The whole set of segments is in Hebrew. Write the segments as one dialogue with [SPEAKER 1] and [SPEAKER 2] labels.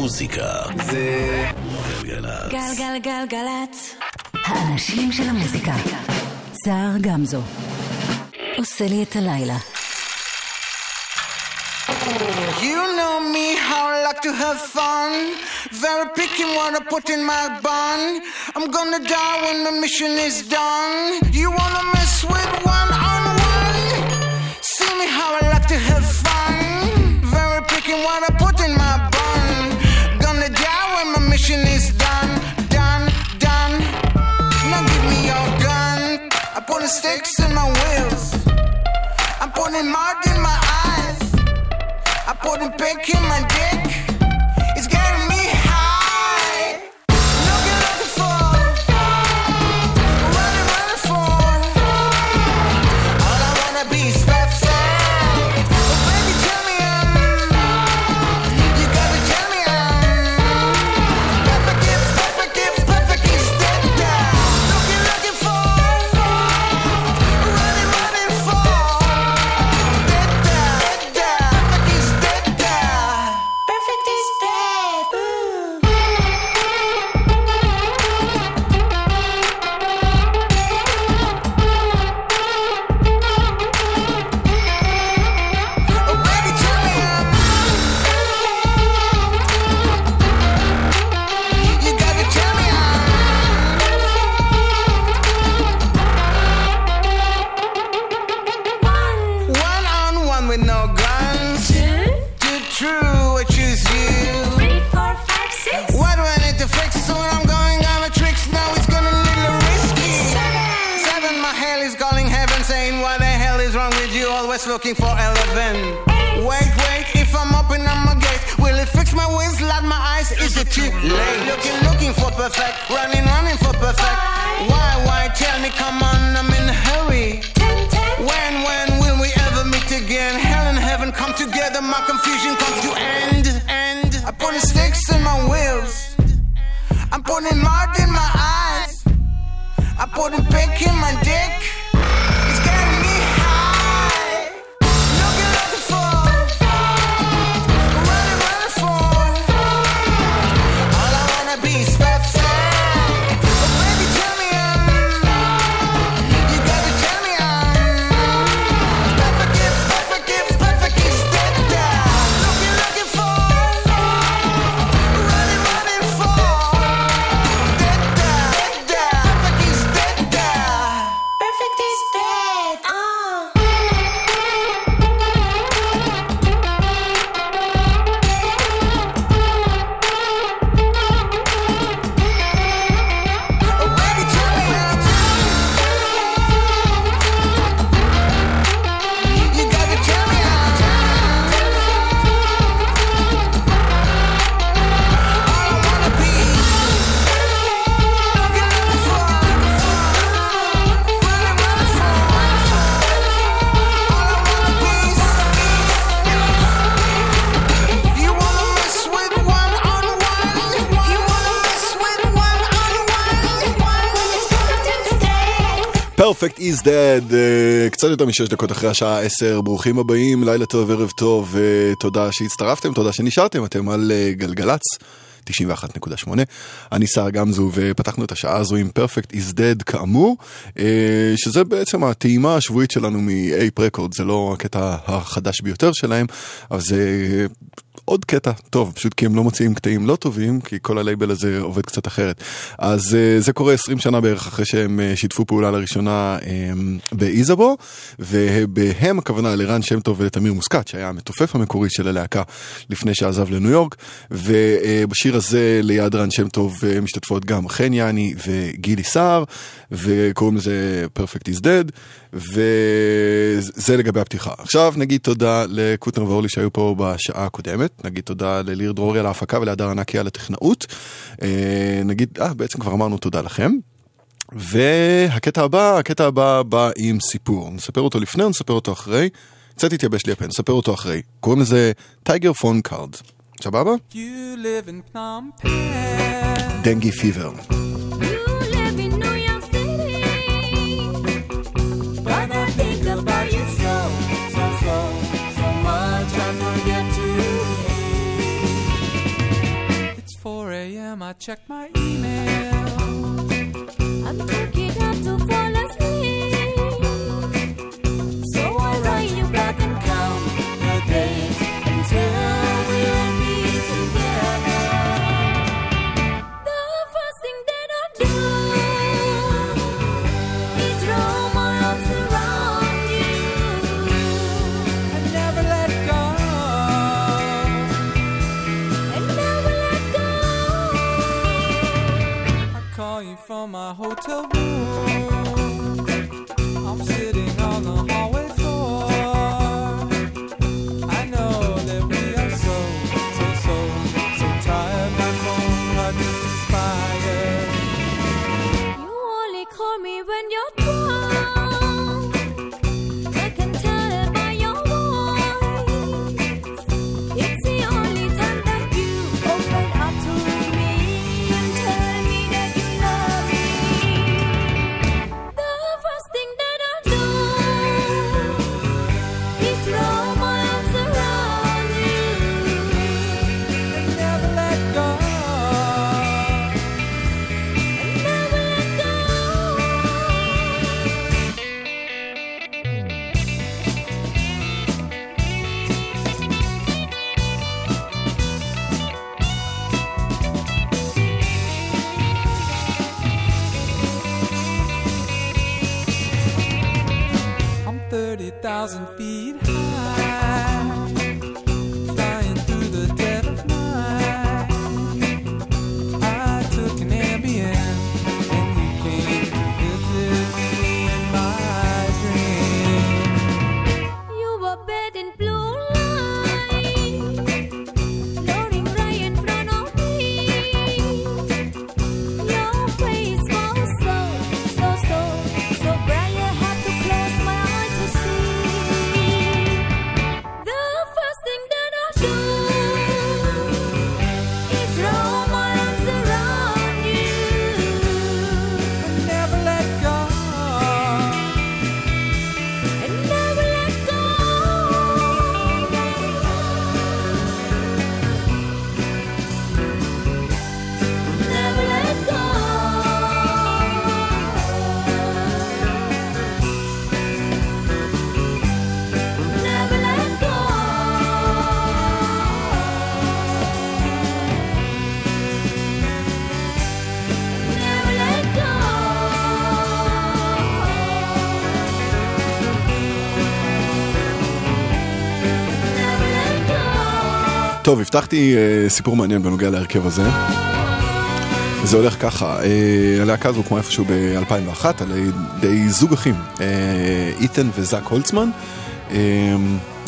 [SPEAKER 1] המוזיקה זה גלגלצ.
[SPEAKER 2] גלגלגלגלצ. האנשים של המוזיקה. סער גמזו. עושה לי את הלילה.
[SPEAKER 3] You know me, how I like to have fun. Very picky what I put in my bun. I'm gonna die when the mission is done. You wanna mess with one on one? See me how I I sticks in my wheels. I'm putting mud in my eyes. I put a pink in my dick. for a living.
[SPEAKER 4] פרפקט איז דד, קצת יותר משש דקות אחרי השעה עשר, ברוכים הבאים, לילה טוב, ערב טוב, אה, תודה שהצטרפתם, תודה שנשארתם, אתם על אה, גלגלצ. 91.8. אני שר גמזו ופתחנו את השעה הזו עם פרפקט איז דד כאמור, אה, שזה בעצם הטעימה השבועית שלנו מ-Ape Record, זה לא הקטע החדש ביותר שלהם, אבל זה עוד קטע טוב, פשוט כי הם לא מוציאים קטעים לא טובים, כי כל הלייבל הזה עובד קצת אחרת. אז אה, זה קורה 20 שנה בערך אחרי שהם אה, שיתפו פעולה לראשונה אה, באיזבו, ובהם הכוונה לרן שם טוב ולתמיר מוסקת, שהיה המתופף המקורי של הלהקה לפני שעזב לניו יורק, ובשיר הזה ליד רן שם טוב משתתפות גם חן יאני וגילי סער, וקוראים לזה Perfect is Dead, וזה לגבי הפתיחה. עכשיו נגיד תודה לקוטנר ואורלי שהיו פה בשעה הקודמת, נגיד תודה לליר דרורי על ההפקה ולהדר ענקי על הטכנאות, אה, נגיד, אה, בעצם כבר אמרנו תודה לכם. והקטע הבא, הקטע הבא בא עם סיפור. נספר אותו לפני או נספר אותו אחרי? קצת התייבש לי הפה, נספר אותו אחרי. קוראים לזה Tiger Phone Card. סבבה? Dengue
[SPEAKER 5] Fever. I
[SPEAKER 6] check my email.
[SPEAKER 5] I'm taking up to fall asleep.
[SPEAKER 6] From my hotel room. thousand feet.
[SPEAKER 4] טוב, הבטחתי אה, סיפור מעניין בנוגע להרכב הזה. זה הולך ככה, אה, הלהקה הזו הוקמה איפשהו ב-2001 על ידי זוג אחים, אה, איתן וזאק הולצמן. אה,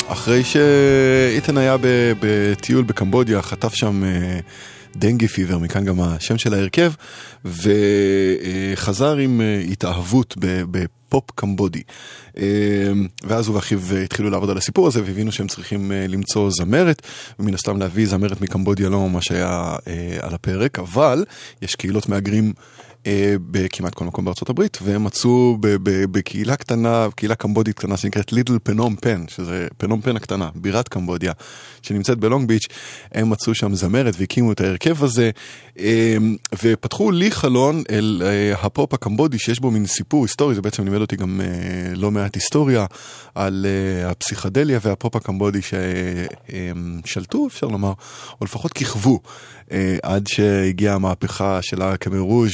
[SPEAKER 4] אחרי שאיתן היה ב- בטיול בקמבודיה, חטף שם אה, דנגי פיבר, מכאן גם השם של ההרכב, וחזר עם אה, התאהבות בפופ קמבודי. אה, ואז הוא ואחיו אה, התחילו לעבוד על הסיפור הזה והבינו שהם צריכים אה, למצוא זמרת, ומן הסתם להביא זמרת מקמבודיה לא ממש היה אה, על הפרק, אבל יש קהילות מהגרים. אה, בכמעט כל מקום בארצות הברית, והם מצאו בקהילה קטנה, קהילה קמבודית קטנה שנקראת לידל פנום פן, שזה פנום פן הקטנה, בירת קמבודיה, שנמצאת בלונג ביץ', הם מצאו שם זמרת והקימו את ההרכב הזה, אה, ופתחו לי חלון אל אה, הפופ הקמבודי, שיש בו מין סיפור היסטורי, זה בעצם לימד אותי גם לא מעט היסטוריה על הפסיכדליה והפופ הקמבודי ששלטו, אפשר לומר, או לפחות כיכבו, עד שהגיעה המהפכה של הקמרוז'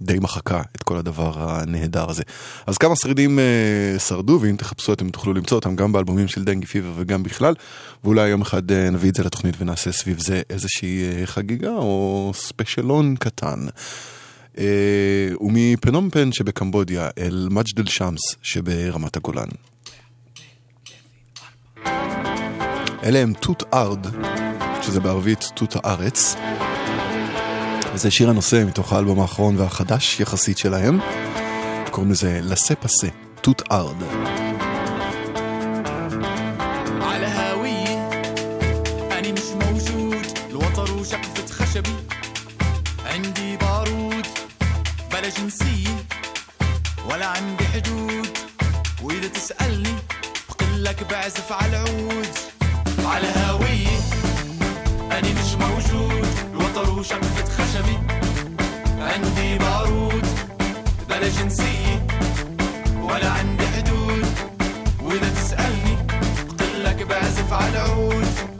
[SPEAKER 4] ודי מחקה את כל הדבר הנהדר הזה. אז כמה שרידים אה, שרדו, ואם תחפשו אתם תוכלו למצוא אותם גם באלבומים של דנגי פיבר וגם בכלל, ואולי יום אחד אה, נביא את זה לתוכנית ונעשה סביב זה איזושהי אה, חגיגה או ספיישלון קטן. אה, ומפנום פן שבקמבודיה אל מג'דל שמס שברמת הגולן. אלה הם תות ארד, שזה בערבית תות הארץ. וזה שיר הנושא מתוך האלבום האחרון והחדש יחסית שלהם. קוראים לזה לסה פסה, תות ארד.
[SPEAKER 7] على هاوية أنا مش موجود الوتر شمعة خشبي. عندي بارود بلا جنسية ولا عندي حدود. وإذا تسألني بقلك بعزف على العود.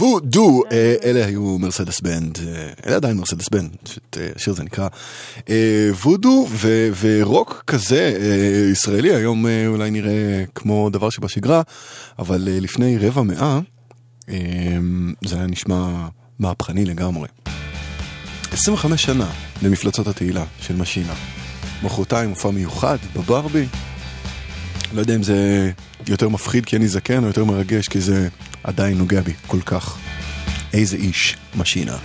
[SPEAKER 4] וודו, אה, אלה היו מרסדס בנד, אה, אלה עדיין מרסדס בנד, אה, השיר הזה נקרא וודו ורוק כזה ישראלי, היום אולי נראה כמו דבר שבשגרה, אבל לפני רבע מאה אה, זה היה נשמע מהפכני לגמרי. 25 שנה למפלצות התהילה של משינה. מחרתיים מופע מיוחד בברבי. לא יודע אם זה יותר מפחיד כי אני זקן או יותר מרגש כי זה עדיין נוגע בי כל כך. איזה איש משינה.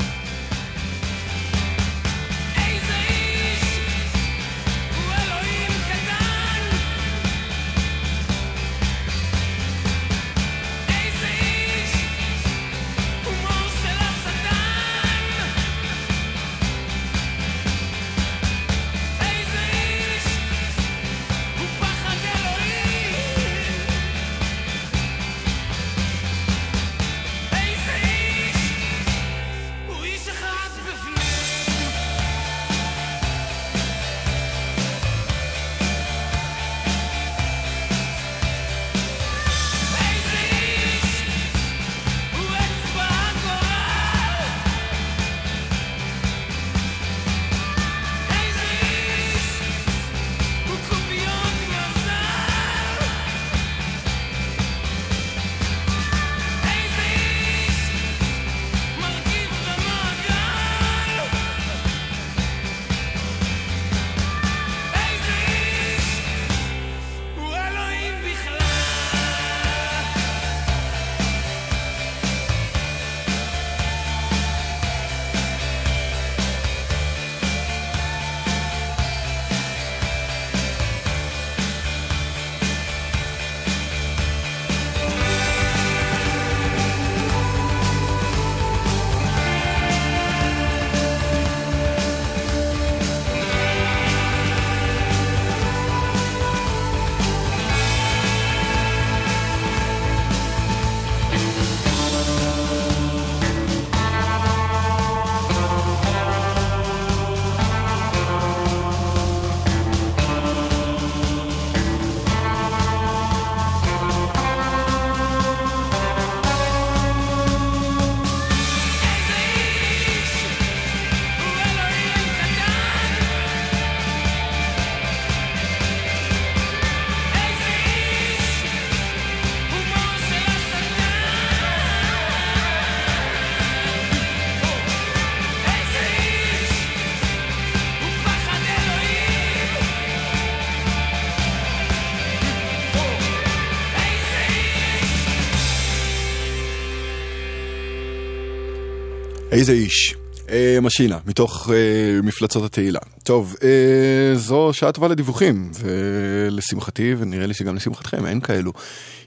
[SPEAKER 7] איזה איש.
[SPEAKER 4] אה, משינה, מתוך אה, מפלצות התהילה. טוב, אה, זו שעה טובה לדיווחים, ולשמחתי, ונראה לי שגם לשמחתכם, אין כאלו.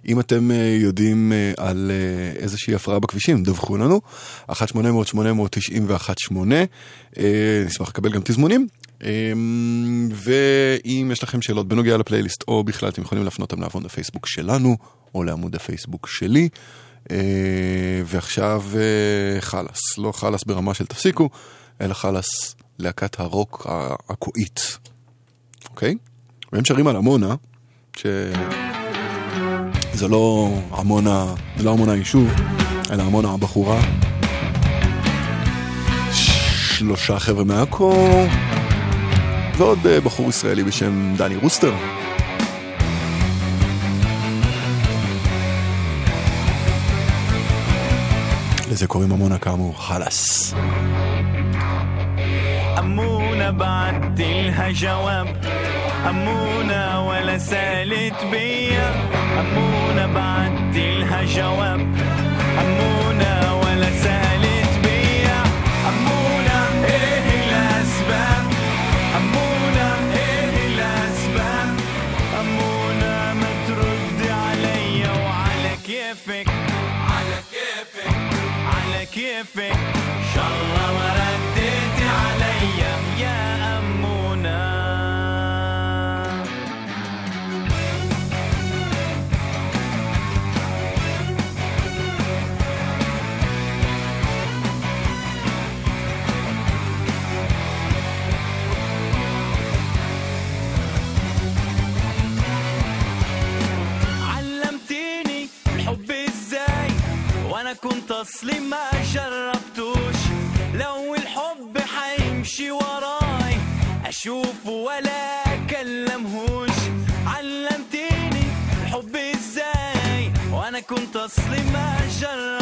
[SPEAKER 4] אם אתם אה, יודעים אה, על אה, איזושהי הפרעה בכבישים, דווחו לנו, 1-800-891-8, אה, נשמח לקבל גם תזמונים. אה, ואם יש לכם שאלות בנוגע לפלייליסט, או בכלל אתם יכולים להפנות אותם לעמוד הפייסבוק שלנו, או לעמוד הפייסבוק שלי. אה, ועכשיו אה, חלאס, לא חלאס ברמה של תפסיקו, אלא חלאס להקת הרוק העכואית, אוקיי? והם שרים על עמונה, שזה לא עמונה, זה לא עמונה היישוב, אלא עמונה הבחורה. שלושה חבר'ה מעכו, ועוד אה, בחור ישראלי בשם דני רוסטר. לזה קוראים עמונה כאמור חלאס.
[SPEAKER 8] أمونة بعت لها جواب أمونة ولا سالت بيا أمونة بعت لها جواب أمونة ولا سالت perfect. اصلي ما جربتوش. لو الحب حيمشي وراي اشوفه ولا أكلمهوش. علمتني الحب إزاي وأنا كنت أصلي ما جربتوش.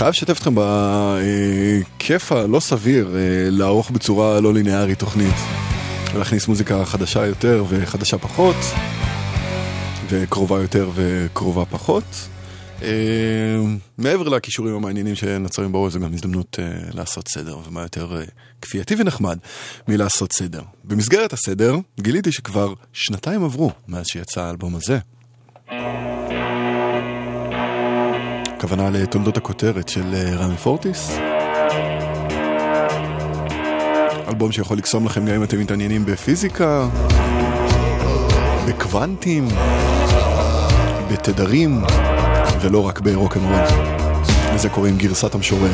[SPEAKER 4] חייב לשתף אתכם בכיף הלא סביר אה, לערוך בצורה לא ליניארית תוכנית. ולהכניס מוזיקה חדשה יותר וחדשה פחות, וקרובה יותר וקרובה פחות. אה, מעבר לכישורים המעניינים שנוצרים בראש, זו גם הזדמנות אה, לעשות סדר, ומה יותר כפייתי ונחמד מלעשות סדר. במסגרת הסדר, גיליתי שכבר שנתיים עברו מאז שיצא האלבום הזה. הכוונה לתולדות הכותרת של אה, רמי פורטיס. אלבום שיכול לקסום לכם גם אם אתם מתעניינים בפיזיקה, בקוונטים, בתדרים, ולא רק ברוקנרול. לזה קוראים גרסת המשורר.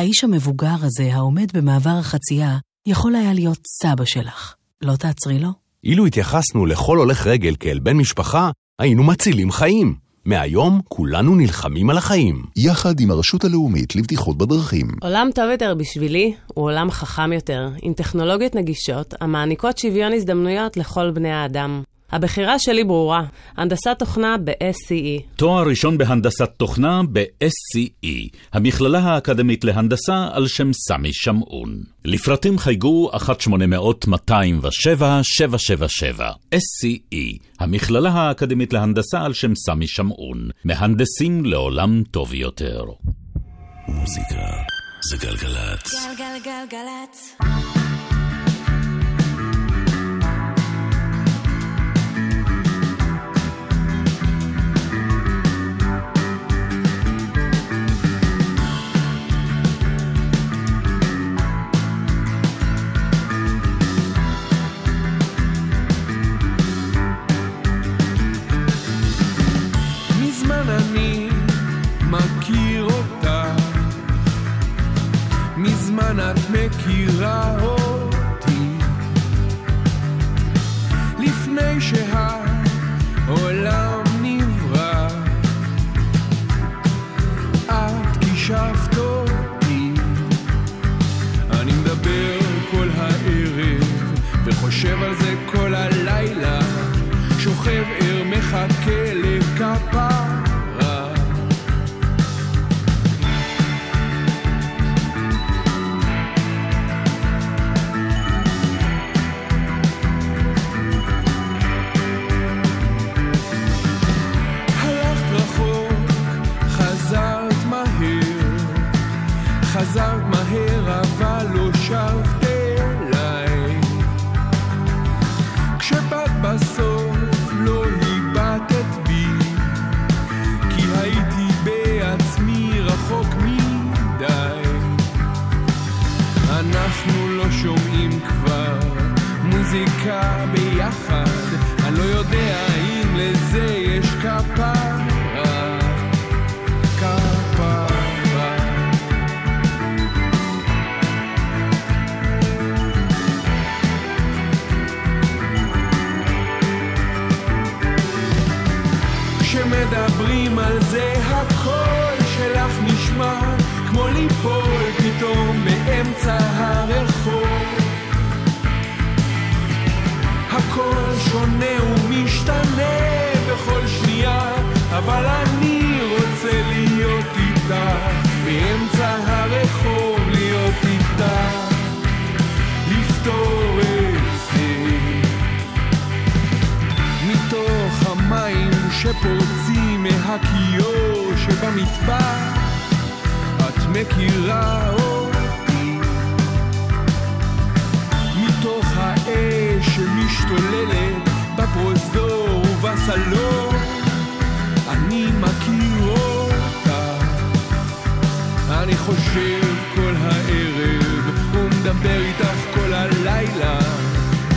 [SPEAKER 9] האיש המבוגר הזה העומד במעבר החצייה יכול היה להיות סבא שלך. לא תעצרי לו?
[SPEAKER 10] אילו התייחסנו לכל הולך רגל כאל בן משפחה, היינו מצילים חיים. מהיום כולנו נלחמים על החיים.
[SPEAKER 11] יחד עם הרשות הלאומית לבטיחות בדרכים.
[SPEAKER 12] עולם טוב יותר בשבילי הוא עולם חכם יותר, עם טכנולוגיות נגישות המעניקות שוויון הזדמנויות לכל בני האדם. הבחירה שלי ברורה, הנדסת תוכנה ב-SCE.
[SPEAKER 13] תואר ראשון בהנדסת תוכנה ב-SCE, המכללה האקדמית להנדסה על שם סמי שמעון. לפרטים חייגו 1-800-207-777. SCE, המכללה האקדמית להנדסה על שם סמי שמעון. מהנדסים לעולם טוב יותר.
[SPEAKER 1] מוזיקה זה גלגלצ.
[SPEAKER 5] גלגלגלגלצ.
[SPEAKER 7] מזמן אני מכיר אותה, מזמן את מכירה אותי, לפני שהעולם נברא, את כישפת אותי, אני מדבר כל הערב, וחושב על זה מוזיקה ביחד, אני לא יודע אם לזה יש כפרה. כפרה. על זה הקול שלך נשמע כמו ליפול פתאום באמצע הרחוב הכל שונה ומשתנה בכל שנייה אבל אני רוצה להיות איתך באמצע הרחוב להיות המים שפורצים מהכיור שבמטבח את מכירה אותי שמשתוללת בפרוזדור ובסלון. אני מכיר אותה. אני חושב כל הערב ומדבר איתך כל הלילה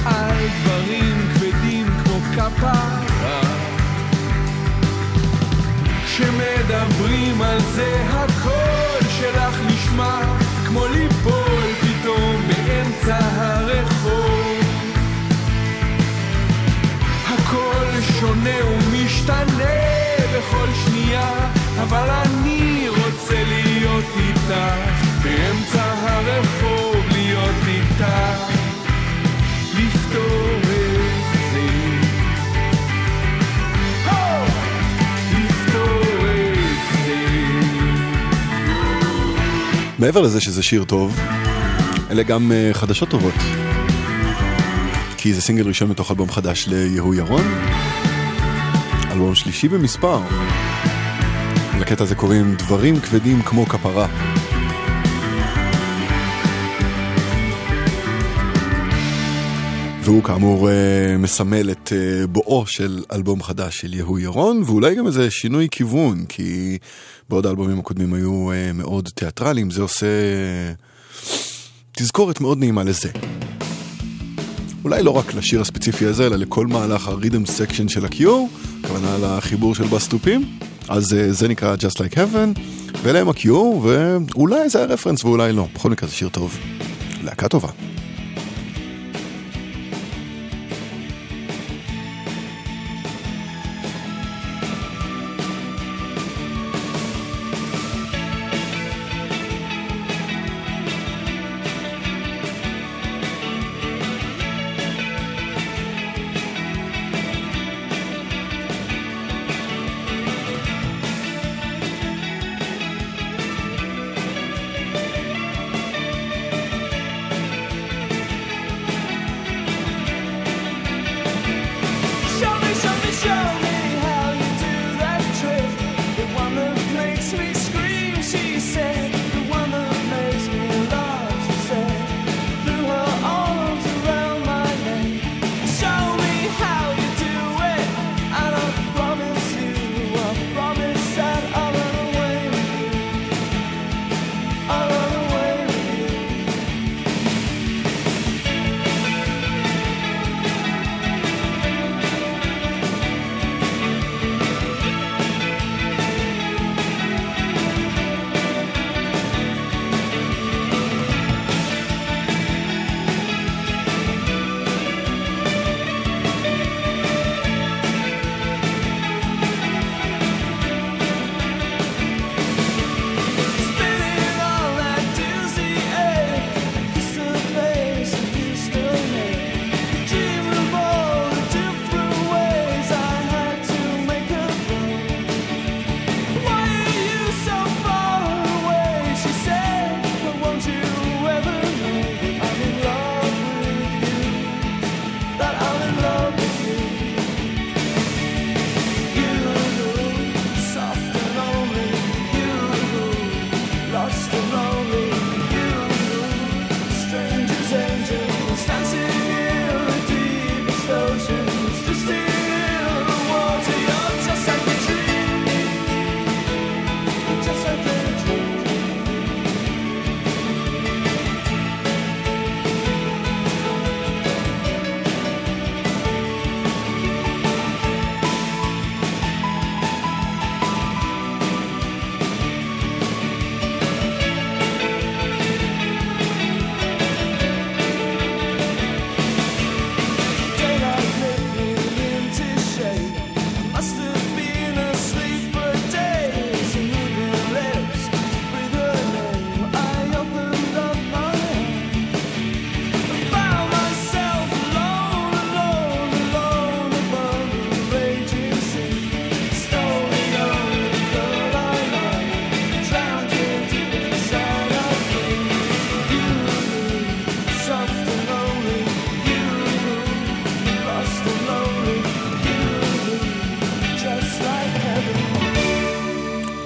[SPEAKER 7] על דברים כבדים כמו כפרה. כשמדברים על זה הקול שלך נשמע כמו ליפול פתאום באמצע הרחוב שונה ומשתנה בכל שנייה אבל אני רוצה להיות איתך באמצע הרחוב להיות איתך לפתור את זה! לפתור את זה
[SPEAKER 4] מעבר לזה שזה שיר טוב, אלה גם אה, חדשות טובות. כי זה סינגל ראשון מתוך אלבום חדש ליהו ירון, אלבום שלישי במספר. לקטע הזה קוראים דברים כבדים כמו כפרה. והוא כאמור אה, מסמל את אה, בואו של אלבום חדש של יהו ירון, ואולי גם איזה שינוי כיוון, כי בעוד האלבומים הקודמים היו אה, מאוד תיאטרליים, זה עושה תזכורת מאוד נעימה לזה. אולי לא רק לשיר הספציפי הזה, אלא לכל מהלך ה rhythm section של ה Cure, הכוונה לחיבור של בס תופים,
[SPEAKER 14] אז אה, זה נקרא Just Like Heaven, ואלה הם ה Cure, ואולי זה הרפרנס ואולי לא. בכל מקרה זה שיר טוב. להקה טובה.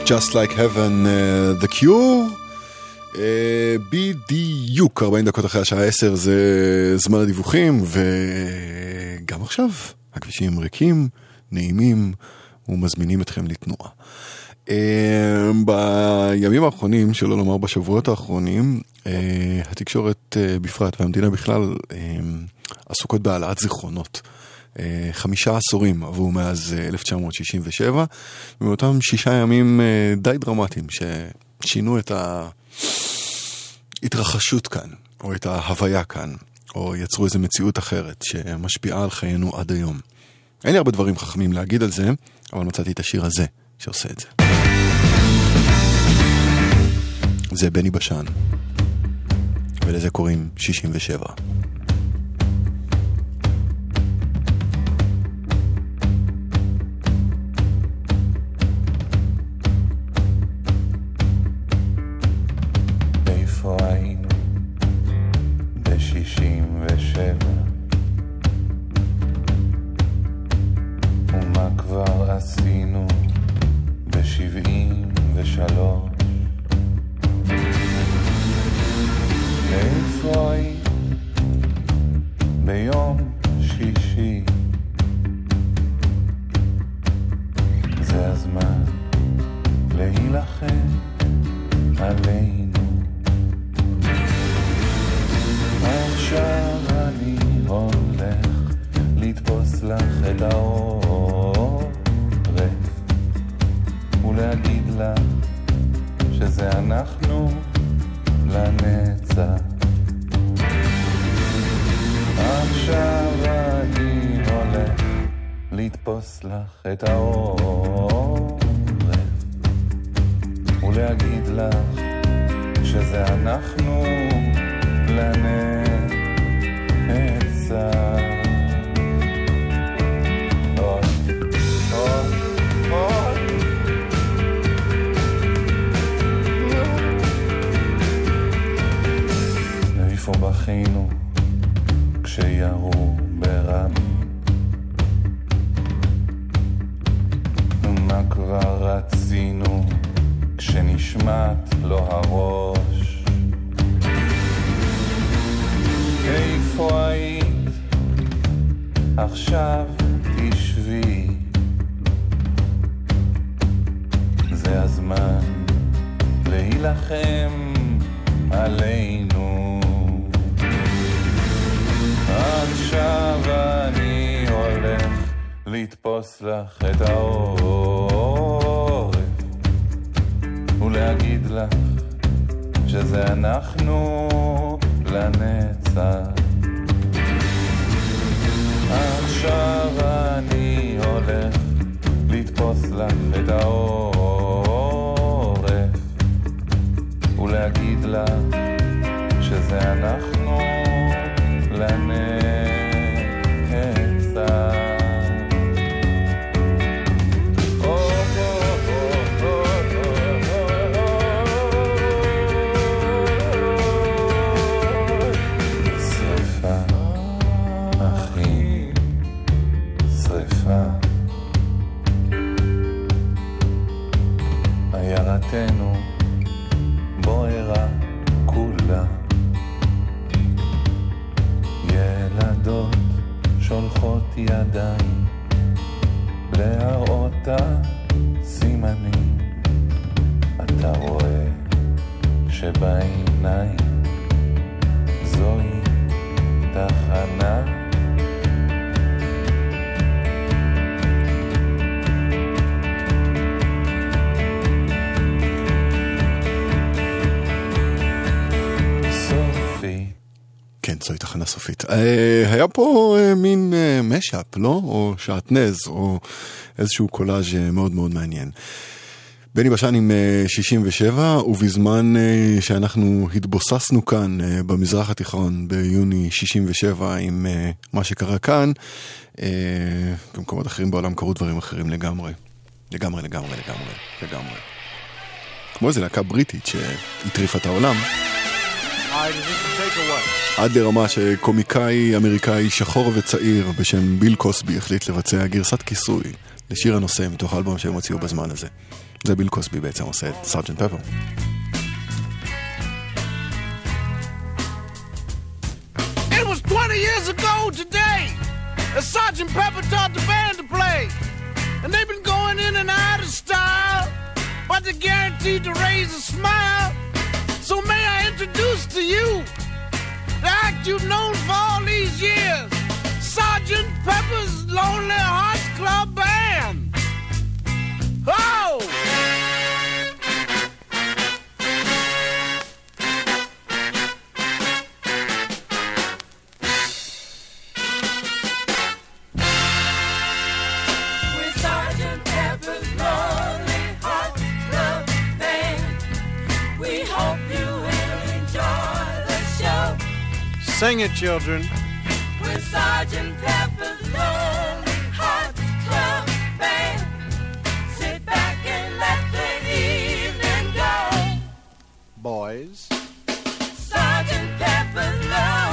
[SPEAKER 4] Just Like Heaven,
[SPEAKER 14] uh, The Cure. Uh, בדיוק 40 דקות אחרי השעה 10 זה זמן הדיווחים וגם עכשיו הכבישים ריקים, נעימים ומזמינים אתכם לתנועה. Uh, בימים האחרונים, שלא לומר בשבועות האחרונים, uh, התקשורת uh, בפרט והמדינה בכלל uh, עסוקות בהעלאת זיכרונות. אה, חמישה עשורים עברו מאז אה, 1967, ומאותם שישה ימים אה, די דרמטיים ששינו את ההתרחשות כאן, או את ההוויה כאן, או יצרו איזו מציאות אחרת שמשפיעה על חיינו עד היום. אין לי הרבה דברים חכמים להגיד על זה, אבל מצאתי את השיר הזה שעושה את זה. זה בני בשן, ולזה קוראים 67.
[SPEAKER 15] ושבע? ומה כבר עשינו בשבעים ושלוש? איפה היית ביום שישי? זה הזמן להילחם עלינו את העורף ולהגיד לה שזה אנחנו לנצח. עכשיו אני הולך לתפוס לך את העורף ולהגיד לך שזה אנחנו לנצח. איפה בכינו כשירו ברמי? מה כבר רצינו כשנשמט לו הראש? איפה היית? עכשיו תשבי. זה הזמן להילחם עלינו. עכשיו אני הולך לתפוס לך את העורף ולהגיד לך שזה אנחנו לנצח. עכשיו אני הולך לתפוס לך את העורף ולהגיד לך שזה אנחנו תחנה
[SPEAKER 4] סופית. אה, היה פה אה, מין אה, משאפ, לא? או שעטנז, או איזשהו קולאז' אה, מאוד מאוד מעניין. בני בשן עם אה, 67, ובזמן אה, שאנחנו התבוססנו כאן אה, במזרח התיכון ביוני 67 עם אה, מה שקרה כאן, אה, במקומות אחרים בעולם קרו דברים אחרים לגמרי. לגמרי, לגמרי, לגמרי, לגמרי. כמו איזה להקה בריטית שהטריפה את העולם. עד לרמה שקומיקאי אמריקאי שחור וצעיר בשם ביל קוסבי החליט לבצע גרסת כיסוי לשיר הנושא מתוך האלבום שהם הוציאו בזמן הזה. זה ביל קוסבי בעצם עושה את סארג'נט פפר.
[SPEAKER 5] It was 20 years ago today that Sergeant Pepper taught the band to play. And they've been going in and out of style, but they're guaranteed to raise a smile. So may I introduce to you the act you've known for all these years Sergeant Pepper's Lonely Hearts Club Band. Oh!
[SPEAKER 16] Sing it, children.
[SPEAKER 17] With Sergeant Pepper's Lonely Hearts Club Band, sit back and let the evening go.
[SPEAKER 16] Boys.
[SPEAKER 17] Sergeant Pepper's Lonely,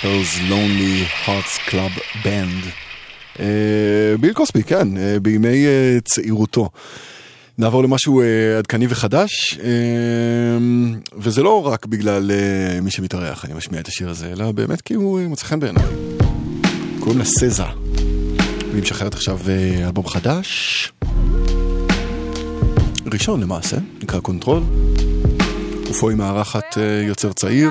[SPEAKER 17] Pepper's Lonely Hearts Club Band.
[SPEAKER 4] אה, ביל קוסבי, כן, אה, בימי אה, צעירותו. נעבור למשהו עדכני וחדש, וזה לא רק בגלל מי שמתארח, אני משמיע את השיר הזה, אלא באמת כי הוא מוצא חן בעיניי. קוראים לה SZA. והיא משחררת עכשיו אלבום חדש. ראשון למעשה, נקרא Ctrl. ופה היא מארחת יוצר צעיר.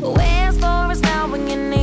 [SPEAKER 5] Where's Forrest now when you need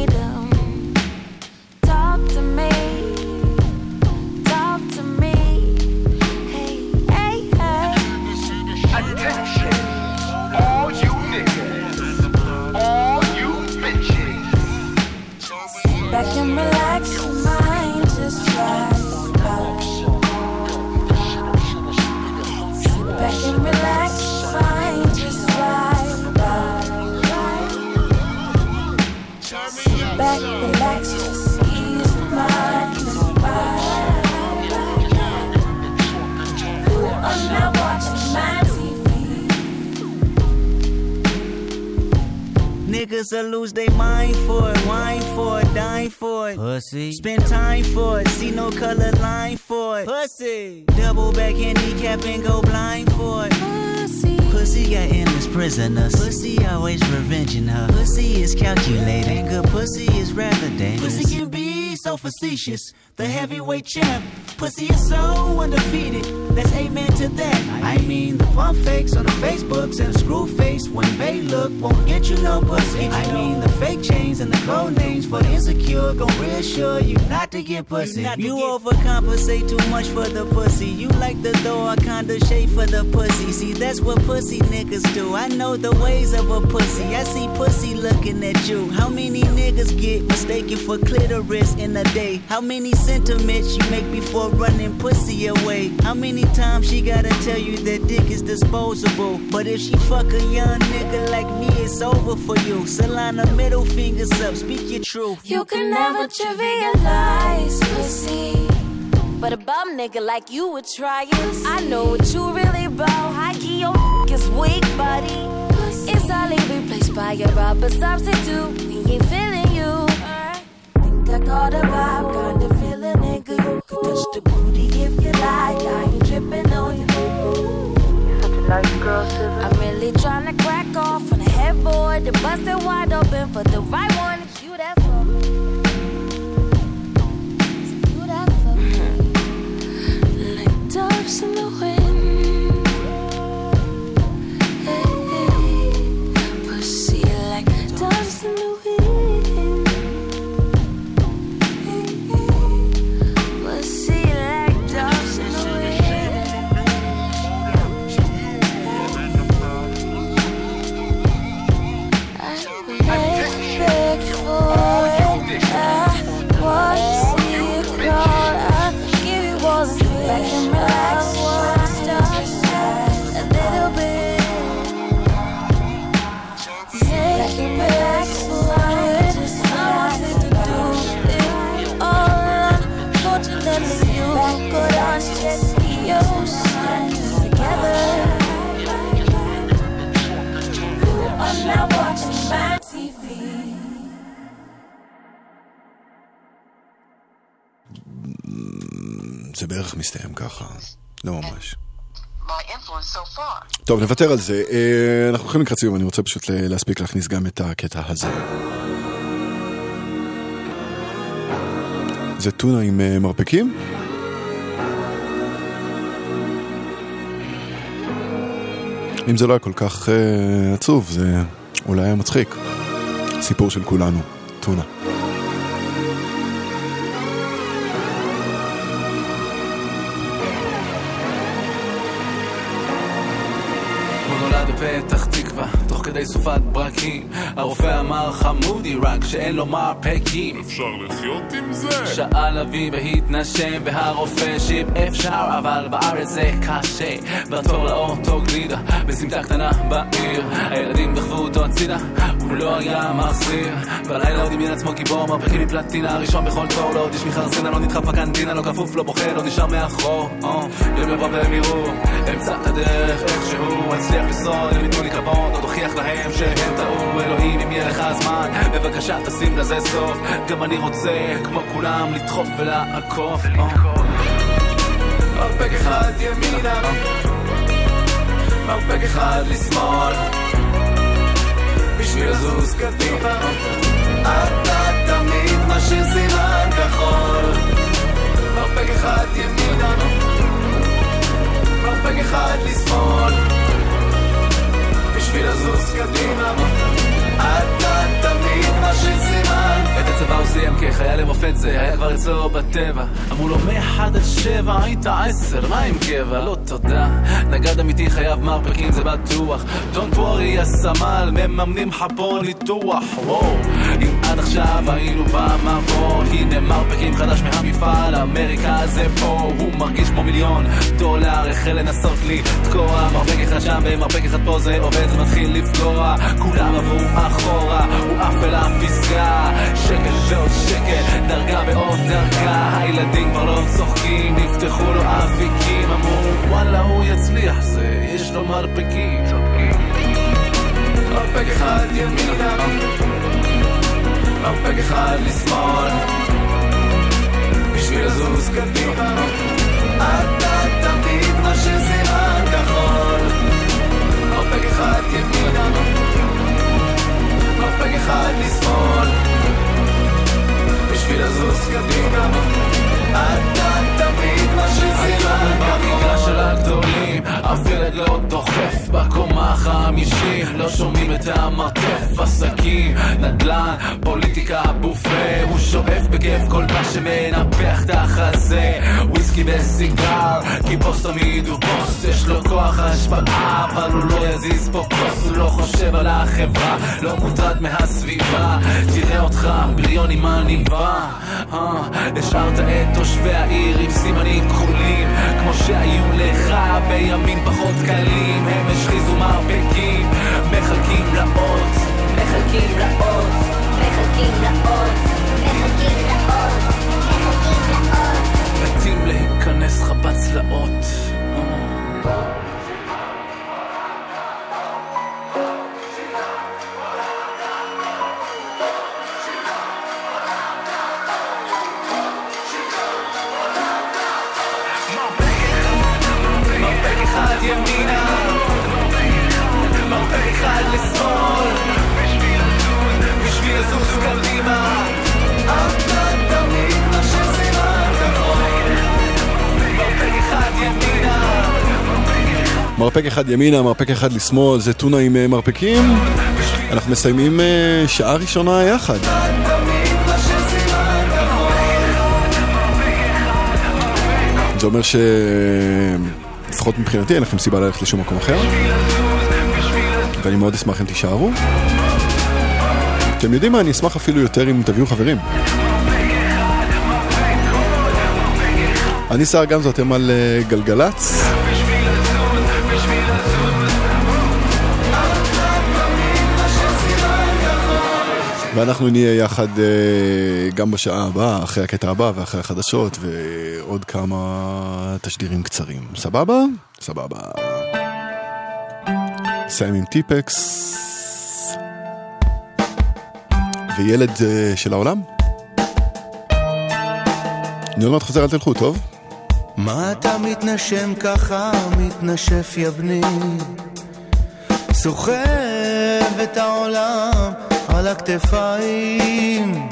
[SPEAKER 7] Niggas
[SPEAKER 18] will lose their mind for it, wine for it, dine for it. Pussy. Spend time for it, see no color line for it. Pussy. Double back handicap and go blind for it. Pussy. Pussy got endless prisoners. Pussy always revenging her. Pussy is calculating. Good pussy is rather dangerous. Pussy can be so facetious. The heavyweight champ. Pussy is so undefeated. Let's amen to that. I mean, the pump fakes on the Facebooks and the screw face when they look won't get you no pussy. I mean, the fake chains and the code names for the insecure gon' reassure you not to get pussy. You overcompensate too much for the pussy. You like the door kinda shade for the pussy. See, that's what pussy niggas do. I know the ways of a pussy. I see pussy looking at you. How many niggas get mistaken for clitoris in a day? How many sentiments you make before running pussy away? How many times she gotta tell you that dick is disposable? But if she fuck a young nigga like me, it's over for you. Solana middle fingers up, speak your truth.
[SPEAKER 5] You can never trivialize pussy. But a bum nigga like you would try it. I know what you really about. High key, your f is weak, buddy. It's only replaced by a rubber substitute. We ain't feeling you. Think I got a vibe, kinda nigga. You could touch the booty if you like. I ain't tripping on you. Such a nice girl, I'm really trying to crack off on the headboard. The bust it wide open for the right one. It's you that for me. It's you that for me. Like doves in
[SPEAKER 4] בערך מסתיים ככה, לא ממש.
[SPEAKER 19] So.
[SPEAKER 4] טוב, נוותר על זה. אה, אנחנו הולכים לקראת סיום, אני רוצה פשוט להספיק להכניס גם את הקטע הזה. זה טונה עם אה, מרפקים? אם זה לא היה כל כך אה, עצוב, זה אולי היה מצחיק. סיפור של כולנו, טונה.
[SPEAKER 20] כדי סופת ברקים. הרופא אמר חמודי, רק שאין לו מרפקים.
[SPEAKER 21] אפשר לחיות עם זה?
[SPEAKER 20] שאל אבי והתנשם, והרופא שיב אפשר, אבל בארץ זה קשה. בתור לאוטו גלידה, בסמטה קטנה בעיר. הילדים דחפו אותו הצידה, הוא לא היה מחזיר. בלילה הוא דמיין עצמו גיבור, מרפקים מפלטינה, הראשון בכל תור, לא עוד איש מחרסינה, לא נדחף בקנטינה, לא כפוף, לא בוכה, לא נשאר מאחור. יום יבוא והם יראו, אמצע הדרך, איכשהו הצליח לשרוד, הם ייתנו לי כבוד, עוד הוכיח להם שהם טעו, אלוהים אם יהיה לך זמן, בבקשה תשים לזה סוף, גם אני רוצה, כמו כולם, לדחוף ולעקוף. מרפק אחד ימינה, מרפק אחד לשמאל, בשביל לזוז קדימה, אתה תמיד משאיר סימן כחול. מרפק אחד ימינה, מרפק אחד לשמאל, בשביל לזוז קדימה, אתה תמיד משאיר סימן. את הצבא הוא סיים כחייל למופת זה היה כבר אצלו בטבע אמרו לו מאחד עד שבע היית עשר מה עם קבע? לא תודה. נגד אמיתי חייב מרפקים זה בטוח. Don't worry הסמל מממנים לך פה ניתוח. אם עד עכשיו היינו במבוא הנה מרפקים חדש מהמפעל. אמריקה זה פה הוא מרגיש כמו מיליון דולר. החל לנסות לי תקוע מרפק אחד שם ומרפק אחד פה זה עובד זה מתחיל לפגוע. כולם עברו אחורה הוא עף אל הפסגה. שקל ועוד שקל דרגה ועוד דרגה. הילדים כבר לא צוחקים נפתחו לו אפיקים יש לו מרפקים וסיגר כי בוס תמיד הוא בוס יש לו כוח השפעה אבל הוא לא יזיז פה כוס הוא לא חושב על החברה לא מוטרד מהסביבה. תראה אותך בריון עם עניבה. אה, השארת את תושבי העיר עם סימנים כחולים כמו שהיו לך בימים פחות קלים. הם השחיזו מרפקים מחלקים לאות מחלקים לאות מחלקים לאות אה. מרפק אחד ימינה, מרפק אחד לשמאל, מרפק אחד ימינה,
[SPEAKER 4] מרפק אחד לשמאל, זה טונה עם אה, מרפקים. אנחנו מסיימים אה, שעה ראשונה יחד. זה אומר ש... לפחות מבחינתי אין לכם סיבה ללכת לשום מקום אחר. ואני מאוד אשמח אם תישארו. אתם יודעים מה, אני אשמח אפילו יותר אם תביאו חברים. אני שר גמזו, אתם על אה, גלגלצ. ואנחנו נהיה יחד אה, גם בשעה הבאה, אחרי הקטע הבא ואחרי החדשות ועוד כמה תשדירים קצרים. סבבה? סבבה. נסיים עם טיפקס וילד אה, של העולם. אני עוד מעט חוזר, אל תלכו, טוב?
[SPEAKER 14] מה אתה מתנשם ככה, מתנשף יא בני? סוחב את העולם על הכתפיים.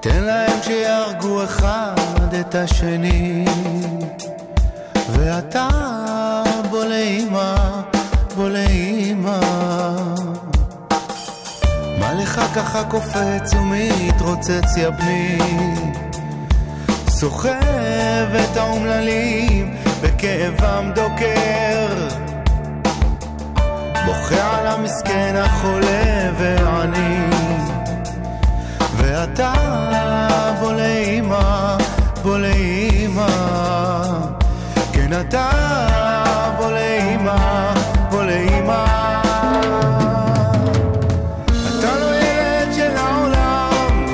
[SPEAKER 14] תן להם שיהרגו אחד את השני. ואתה בוא לאמא, בוא לאמא מה לך ככה קופץ ומתרוצץ יא בני? סוחב את האומללים בכאבם דוקר בוכה על המסכן החולה והעני ואתה בוא לאמא, בוא לאמא כן אתה בוא לאמא, בוא לאמא אתה לא ילד של העולם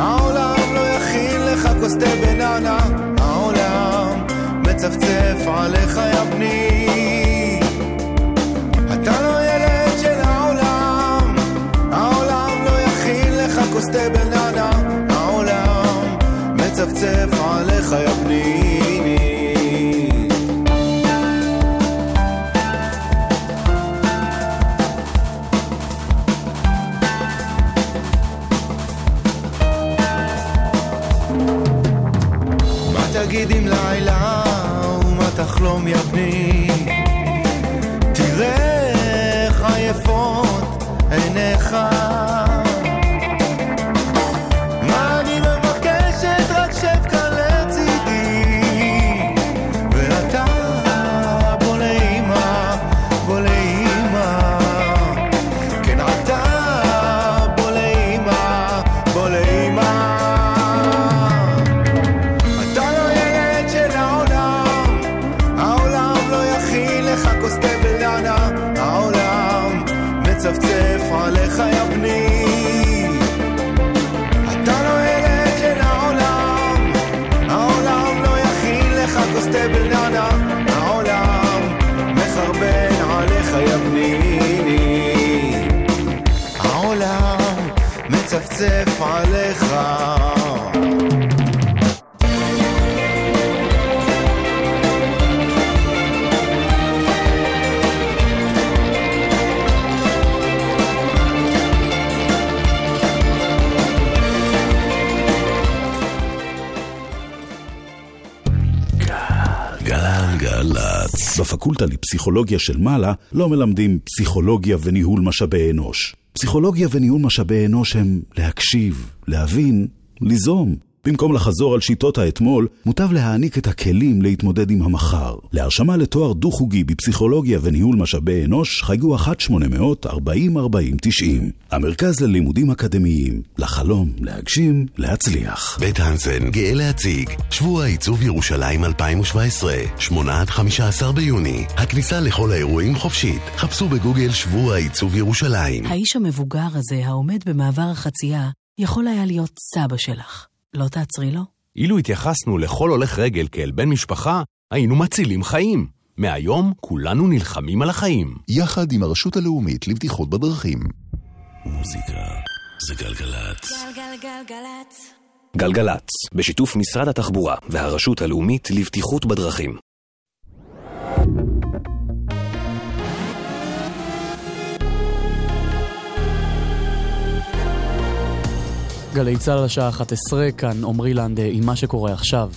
[SPEAKER 14] העולם לא יכין לך כוס תה בננה. העולם מצפצף עליך
[SPEAKER 22] בפקולטה לפסיכולוגיה של מעלה לא מלמדים פסיכולוגיה וניהול משאבי אנוש. פסיכולוגיה וניהול משאבי אנוש הם להקשיב, להבין, ליזום. במקום לחזור על שיטות האתמול, מוטב להעניק את הכלים להתמודד עם המחר. להרשמה לתואר דו-חוגי בפסיכולוגיה וניהול משאבי אנוש, חייגו 1-800-4040-90. המרכז ללימודים אקדמיים, לחלום, להגשים, להצליח.
[SPEAKER 1] בית הנסן גאה להציג שבוע עיצוב ירושלים 2017, 8 עד 15 ביוני. הכניסה לכל האירועים חופשית. חפשו בגוגל שבוע עיצוב ירושלים.
[SPEAKER 9] האיש המבוגר הזה העומד במעבר החצייה יכול היה להיות סבא שלך. לא תעצרי לו?
[SPEAKER 10] אילו התייחסנו לכל הולך רגל כאל בן משפחה, היינו מצילים חיים. מהיום כולנו נלחמים על החיים.
[SPEAKER 11] יחד עם הרשות הלאומית לבטיחות בדרכים.
[SPEAKER 1] מוזיקה זה גלגלצ.
[SPEAKER 5] גלגלגלגלצ.
[SPEAKER 23] גלגלצ, בשיתוף משרד התחבורה והרשות הלאומית לבטיחות בדרכים.
[SPEAKER 24] גלי צה"ל השעה 11, כאן עמרי לנד עם מה שקורה עכשיו.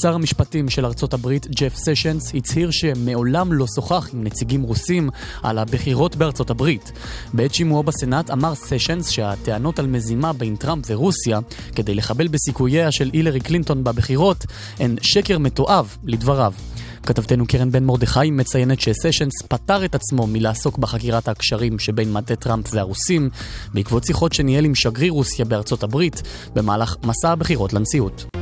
[SPEAKER 24] שר המשפטים של ארצות הברית, ג'ף סשנס, הצהיר שמעולם לא שוחח עם נציגים רוסים על הבחירות בארצות הברית. בעת שימועו בסנאט אמר סשנס שהטענות על מזימה בין טראמפ ורוסיה כדי לחבל בסיכוייה של הילרי קלינטון בבחירות הן שקר מתועב, לדבריו. כתבתנו קרן בן מרדכי מציינת שסשנס פטר את עצמו מלעסוק בחקירת הקשרים שבין מטה טראמפ והרוסים בעקבות שיחות שניהל עם שגריר רוסיה בארצות הברית במהלך מסע הבחירות לנשיאות.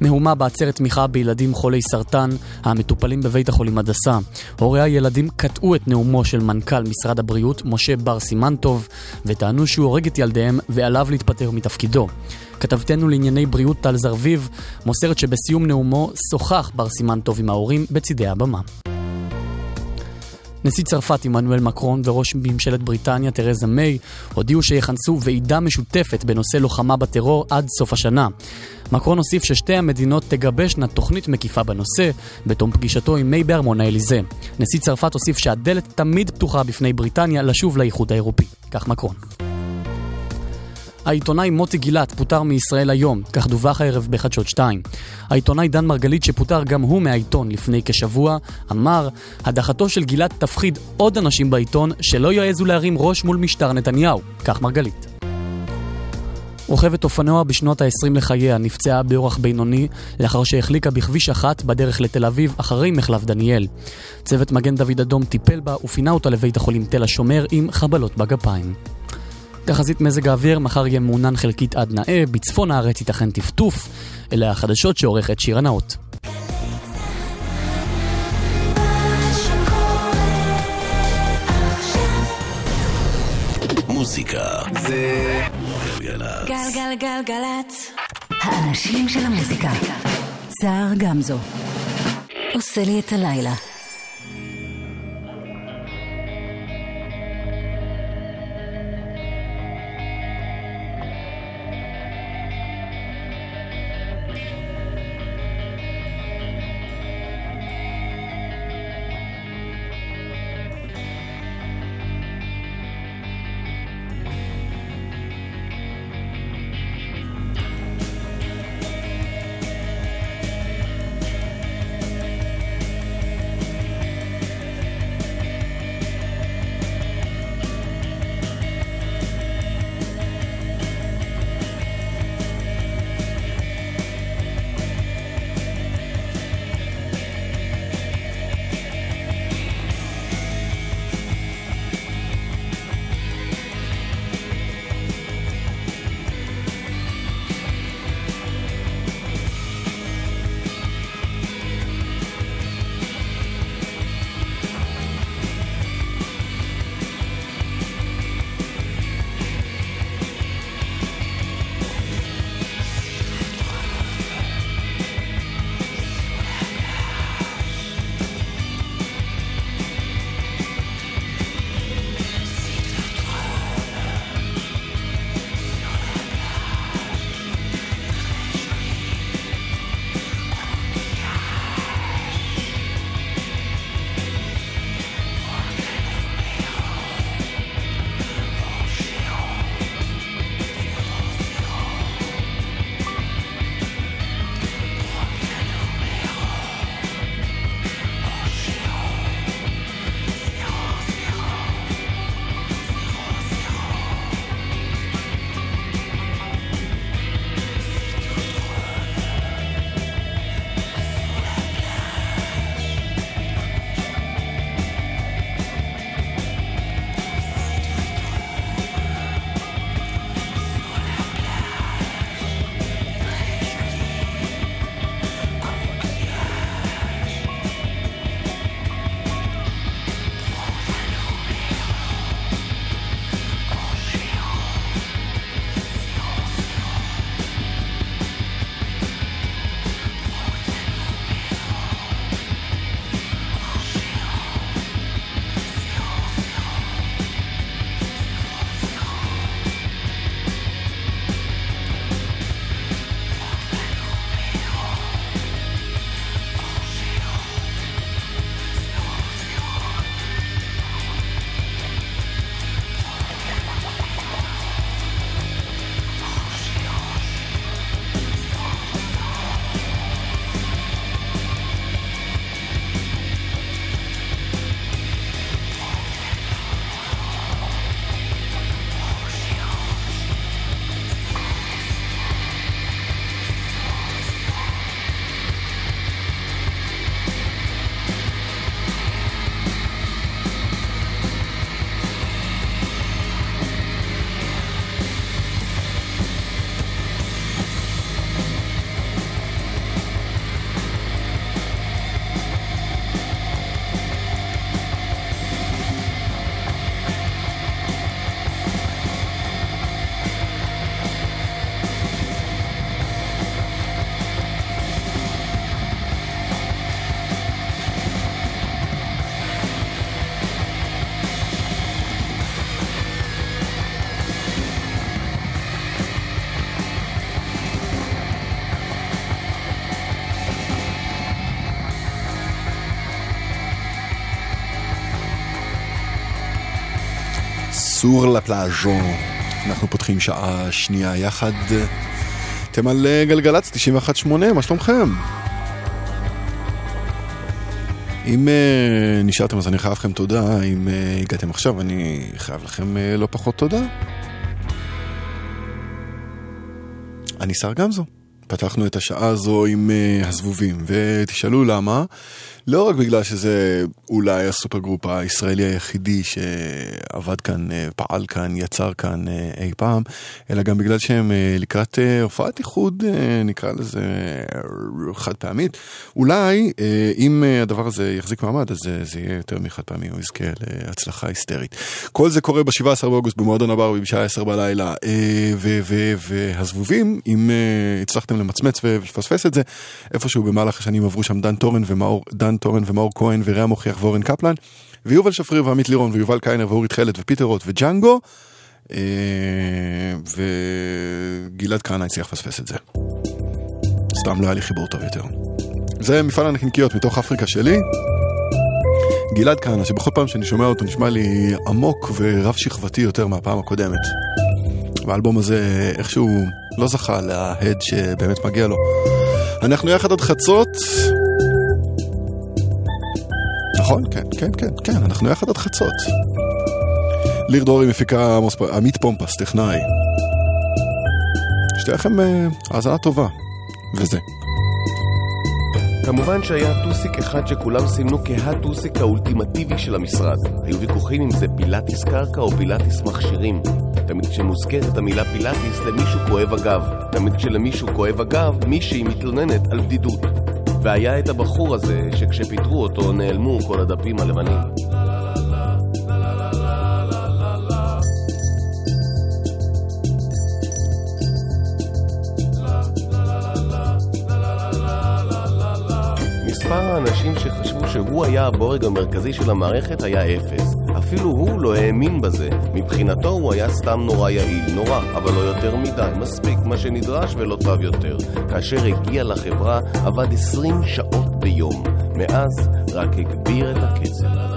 [SPEAKER 24] מהומה בעצרת תמיכה בילדים חולי סרטן המטופלים בבית החולים הדסה. הורי הילדים קטעו את נאומו של מנכ"ל משרד הבריאות, משה בר סימנטוב, וטענו שהוא הורג את ילדיהם ועליו להתפטר מתפקידו. כתבתנו לענייני בריאות טל זרביב מוסרת שבסיום נאומו שוחח בר סימנטוב עם ההורים בצידי הבמה. נשיא צרפת עמנואל מקרון וראש ממשלת בריטניה תרזה מיי הודיעו שיכנסו ועידה משותפת בנושא לוחמה בטרור עד סוף השנה. מקרון הוסיף ששתי המדינות תגבשנה תוכנית מקיפה בנושא בתום פגישתו עם מיי בארמון האליזה. נשיא צרפת הוסיף שהדלת תמיד פתוחה בפני בריטניה לשוב לאיחוד האירופי. כך מקרון. העיתונאי מוטי גילת פוטר מישראל היום, כך דווח הערב בחדשות 2. העיתונאי דן מרגלית שפוטר גם הוא מהעיתון לפני כשבוע, אמר, הדחתו של גילת תפחיד עוד אנשים בעיתון שלא יעזו להרים ראש מול משטר נתניהו. כך מרגלית. רוכבת אופנוע בשנות ה-20 לחייה נפצעה באורח בינוני לאחר שהחליקה בכביש אחת בדרך לתל אביב אחרי מחלף דניאל. צוות מגן דוד אדום טיפל בה ופינה אותה לבית החולים תל השומר עם חבלות בגפיים. תחזית מזג האוויר, מחר יהיה מעונן חלקית עד נאה, בצפון הארץ ייתכן טפטוף. אלה החדשות שעורכת שירה נאות.
[SPEAKER 1] מוזיקה זה גלגלצ.
[SPEAKER 25] גלגלגלגלצ. האנשים של המוזיקה. סער גמזו. עושה לי את הלילה.
[SPEAKER 4] סור לפלאז'ו. אנחנו פותחים שעה שנייה יחד. אתם על אה, גלגלצ 91.8, מה שלומכם? אם uh, נשארתם אז אני חייב לכם תודה, אם uh, הגעתם עכשיו אני חייב לכם uh, לא פחות תודה. אני שר גמזו. פתחנו את השעה הזו עם uh, הזבובים, ותשאלו למה. לא רק בגלל שזה אולי ה supergroup הישראלי היחידי שעבד כאן, אה, פעל כאן, יצר כאן אה, אי פעם, אלא גם בגלל שהם אה, לקראת הופעת איחוד, נקרא לזה חד פעמית. אולי אם הדבר הזה יחזיק מעמד, אז זה יהיה יותר מחד פעמי, הוא יזכה להצלחה היסטרית. כל זה קורה ב-17 באוגוסט במועדון הברבי בשעה 10 בלילה, והזבובים, אם הצלחתם למצמץ ולפספס את זה, איפשהו במהלך השנים עברו שם דן טורן ומאור, דן טורן ומאור כהן ורע מוכיח ואורן קפלן, ויובל שפריר ועמית לירון ויובל קיינר ואורי תכלת ופיטר רוט וג'אנגו, אה, וגלעד כהנא הצליח לפספס את זה. סתם לא היה לי חיבור טוב יותר. זה מפעל הנקניקיות מתוך אפריקה שלי. גלעד כהנא, שבכל פעם שאני שומע אותו נשמע לי עמוק ורב שכבתי יותר מהפעם הקודמת. והאלבום הזה איכשהו לא זכה להד שבאמת מגיע לו. אנחנו יחד עד חצות. נכון, כן, כן, כן, כן, אנחנו יחד עד חצות. ליר דרורי מפיקה עמית פומפס, טכנאי. שתהיה לכם אה, האזנה טובה. וזה.
[SPEAKER 26] כמובן שהיה טוסיק אחד שכולם סימנו כהטוסיק האולטימטיבי של המשרד. היו ויכוחים אם זה פילאטיס קרקע או פילאטיס מכשירים. תמיד כשמוזכרת המילה פילאטיס למישהו כואב הגב. תמיד כשלמישהו כואב הגב, מישהי מתלוננת על בדידות. והיה את הבחור הזה, שכשפיטרו אותו נעלמו כל הדפים הלבנים. מספר האנשים שחשבו שהוא היה הבורג המרכזי של המערכת היה אפס. אפילו הוא לא האמין בזה. מבחינתו הוא היה סתם נורא יעיל. נורא, אבל לא יותר מדי. מספיק מה שנדרש ולא טוב יותר. כאשר הגיע לחברה, עבד 20 שעות ביום. מאז רק הגביר את הקצב.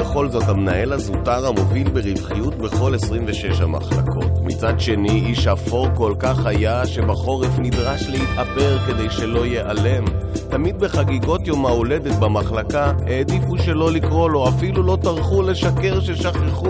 [SPEAKER 26] מופתע, בכל זאת המנהל הזוטר המוביל ברווחיות בכל 26 המחלקות. מצד שני, איש אפור כל כך היה, שבחורף נדרש להתאפר כדי שלא ייעלם. תמיד בחגיגות יום ההולדת במחלקה, העדיפו שלא לקרוא לו, אפילו לא טרחו לשקר ששכחו.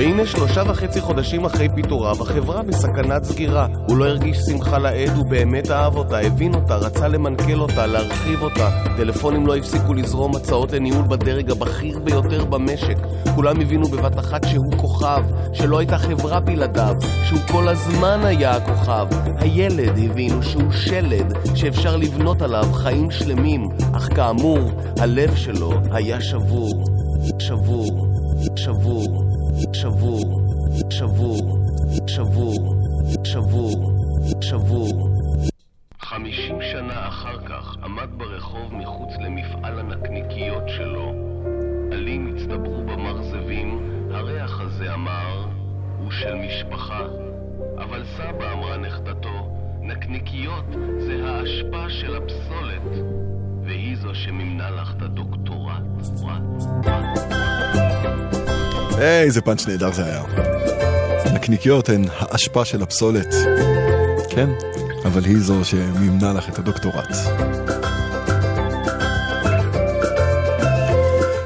[SPEAKER 26] והנה שלושה וחצי חודשים אחרי פיטוריו, החברה בסכנת סגירה. הוא לא הרגיש שמחה לאיד, הוא באמת אהב אותה, הבין אותה, רצה למנכ"ל אותה, להרחיב אותה. טלפונים לא הפסיקו לזרום הצעות לניהול בדרג הבכיר ביותר במשק. כולם הבינו בבת אחת שהוא כוכב, שלא הייתה חברה בלעדיו, שהוא כל הזמן היה הכוכב. הילד הבינו שהוא שלד, שאפשר לבנות עליו חיים שלמים, אך כאמור, הלב שלו היה שבור. שבור. שבור. שבור, שבור,
[SPEAKER 4] איזה פאנץ' נהדר זה היה. נקניקיות הן האשפה של הפסולת. כן, אבל היא זו שמימנה לך את הדוקטורט.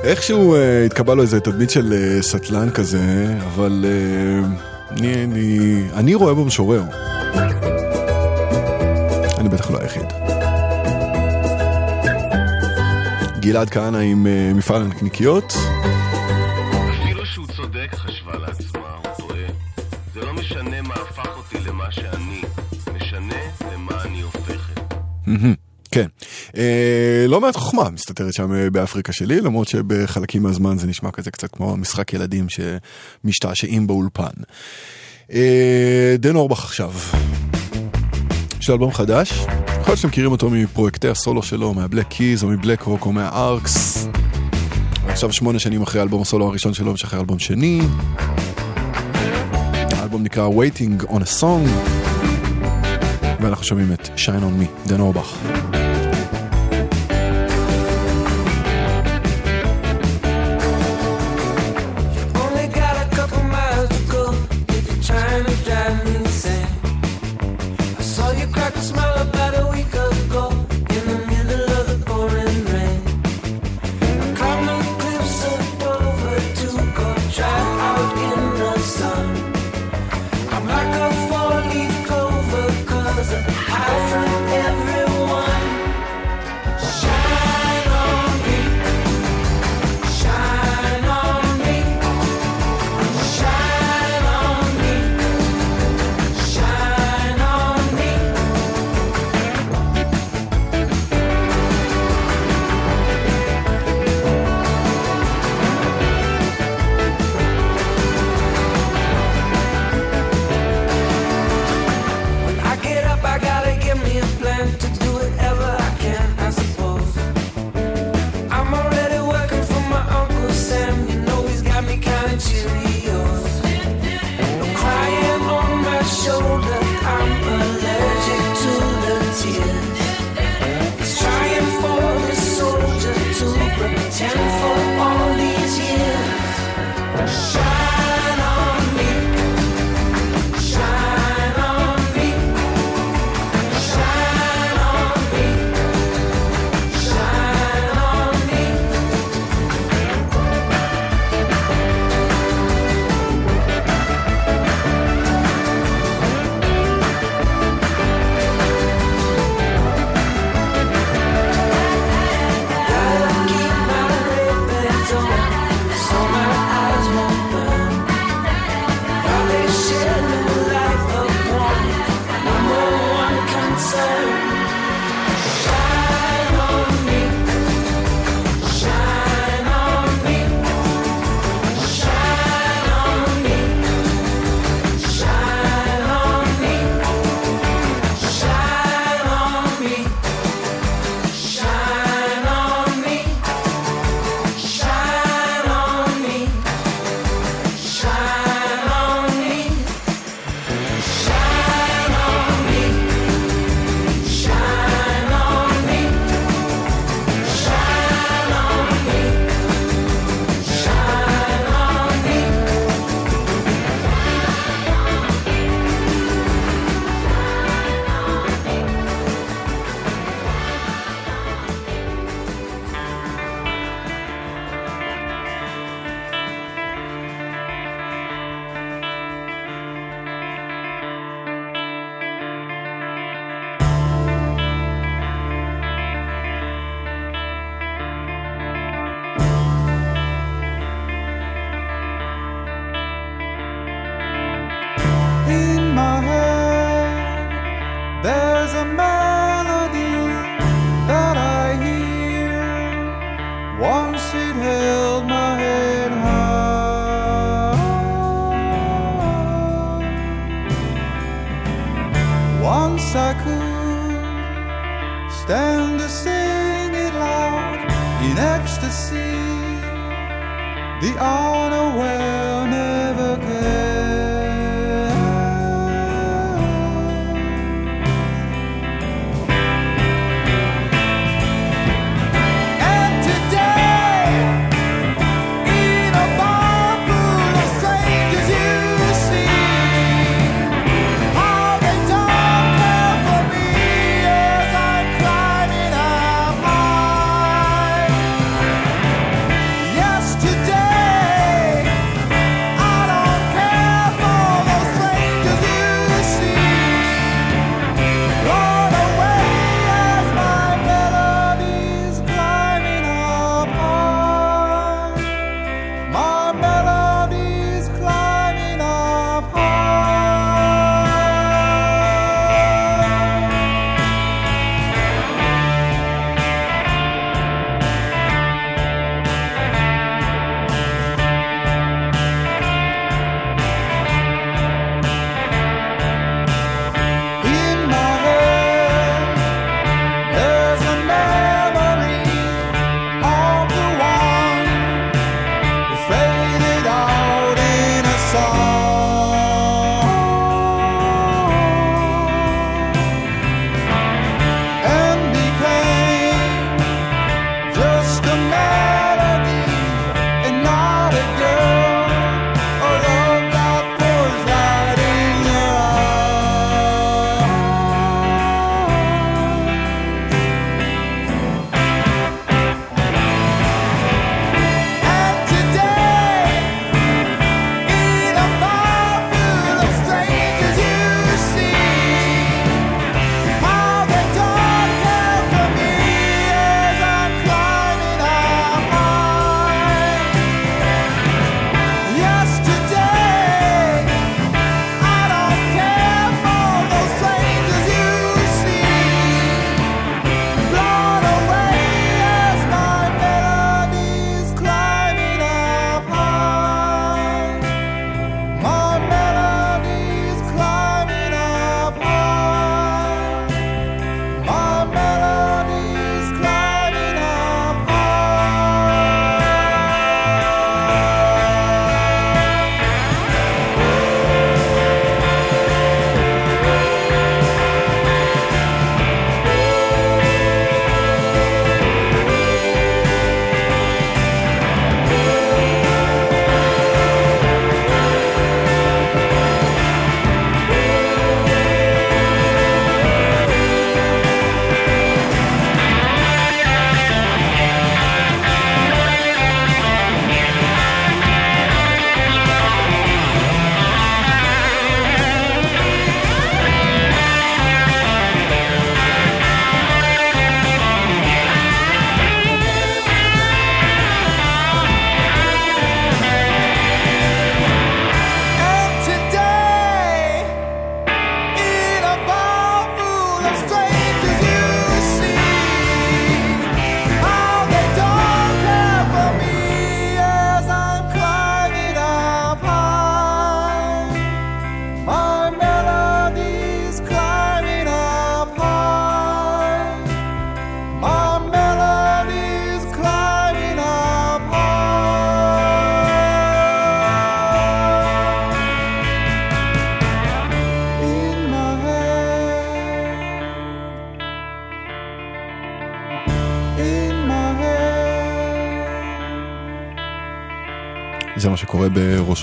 [SPEAKER 4] איכשהו uh, התקבע לו איזה תדמית של uh, סטלן כזה, אבל uh, אני, אני, אני רואה בו משורר. אני בטח לא היחיד. גלעד כהנא עם uh, מפעל הנקניקיות.
[SPEAKER 26] לא
[SPEAKER 27] מעט חוכמה מסתתרת שם אה, באפריקה שלי, למרות שבחלקים מהזמן זה נשמע כזה קצת כמו משחק ילדים שמשתעשעים באולפן. אה, דן אורבך עכשיו. יש לו אלבום חדש, יכול להיות שאתם מכירים אותו מפרויקטי הסולו שלו, מהבלק קיז או מבלק רוק או מהארקס. עכשיו שמונה שנים אחרי אלבום הסולו הראשון שלו, משחרר אלבום שני. האלבום נקרא Waiting on a Song, ואנחנו שומעים את Shine on Me, דן אורבך.
[SPEAKER 28] a
[SPEAKER 14] melody that I hear. Once it held my head high. Once I could stand to sing it loud in ecstasy. The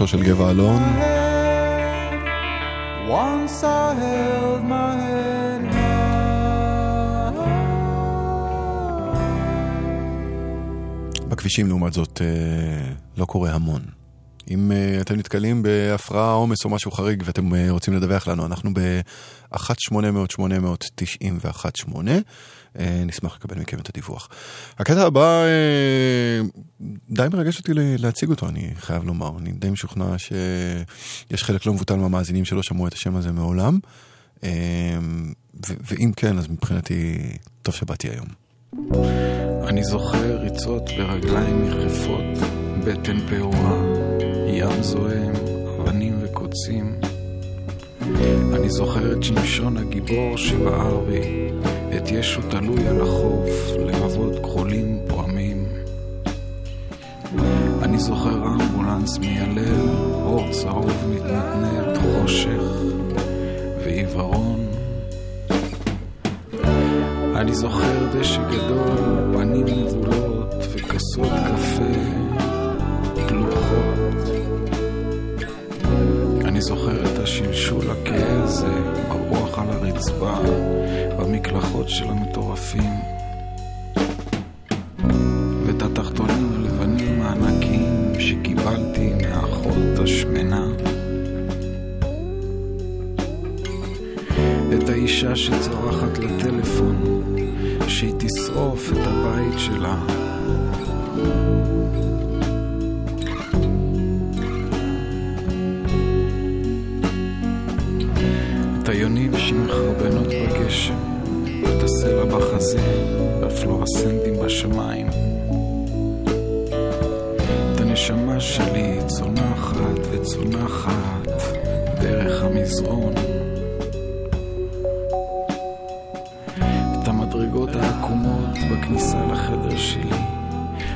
[SPEAKER 4] בראשו של גבע אלון. בכבישים לעומת זאת אה, לא קורה המון. אם אה, אתם נתקלים בהפרעה, עומס או משהו חריג ואתם אה, רוצים לדווח לנו, אנחנו ב-1-800-800-918. אה, נשמח לקבל מכם את הדיווח. הקטע הבא אה, די מרגש אותי להציג אותו, אני חייב לומר. אני די משוכנע שיש חלק לא מבוטל מהמאזינים שלא שמעו את השם הזה מעולם. אה, ואם כן, אז מבחינתי, טוב שבאתי היום.
[SPEAKER 29] אני זוכר ריצות ברגליים יחפות, בטן פעורה, ים זועם, אבנים וקוצים. אני זוכר את שמשון הגיבור שבער בי, את ישו תלוי על החוף, לבבות כחולים פועמים. אני זוכר אמבולנס מיילל, אור צהוב מתנדנד, חושך ועיוורון. אני זוכר דשא גדול, פנים נבולות וכוסות קפה אני זוכר את השלשול הכהה הזה ברוח על הרצפה, במקלחות של המטורפים. ואת התחתונים הלבנים הענקיים שקיבלתי מהאחות השמנה. את האישה שצורחת לטלפון, שהיא תשרוף את הבית שלה. שמחרבנות בגשם, את הסלע בחזה, והפלורסנטים בשמיים. את הנשמה שלי צונחת וצונחת דרך המזרון. את המדרגות העקומות בכניסה לחדר שלי,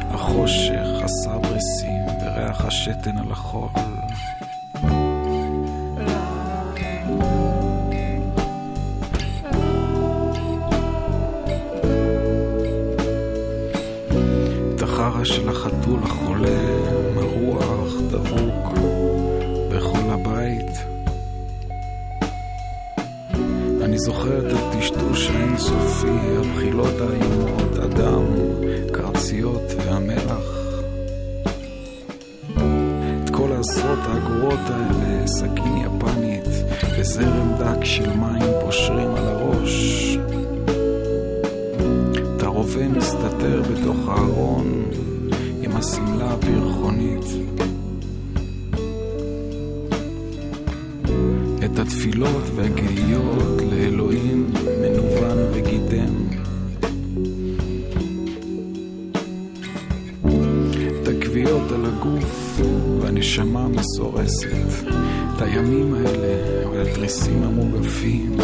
[SPEAKER 29] החושך, הסברסים וריח השתן על החול. האינסופי, הבחילות האיומות, הדם, קרציות והמלח. את כל העשרות האגורות האלה, סכין יפנית וזרם דק של מים פושרים על הראש. את הרובה מסתתר בתוך הארון עם השמלה הפרחונית. את התפילות והגאיות לאלוהים מנוון וגידם. את הכוויות על הגוף והנשמה המסורסת. את הימים האלה והתריסים המוגפים.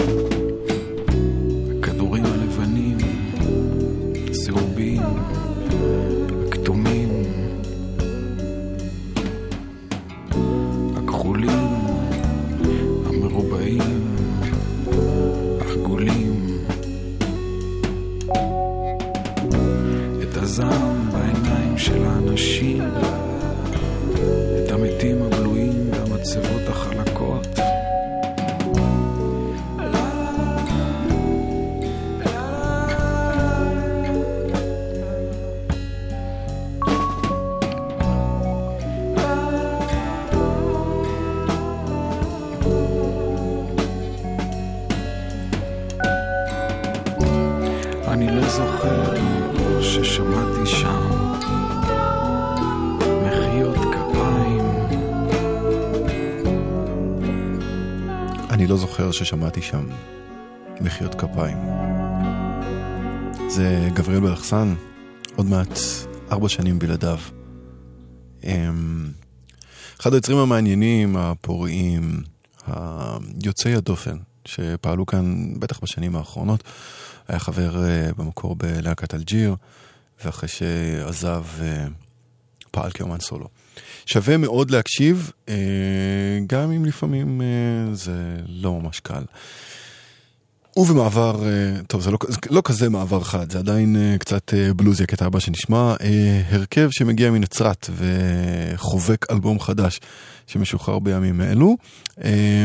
[SPEAKER 29] ששמעתי שם מחיאות כפיים.
[SPEAKER 4] זה גבריאל בלחסן, עוד מעט ארבע שנים בלעדיו. אמ, אחד היוצרים המעניינים, הפוריים, היוצאי הדופן, שפעלו כאן בטח בשנים האחרונות. היה חבר אה, במקור בלהקת אלג'יר, ואחרי שעזב אה, פעל כאומן סולו. שווה מאוד להקשיב, אה, גם אם לפעמים אה, זה לא ממש קל. ובמעבר, אה, טוב זה לא, זה לא כזה מעבר חד, זה עדיין קצת בלוזי הקטע הבא שנשמע, הרכב שמגיע מנצרת וחובק אלבום חדש שמשוחרר בימים אלו.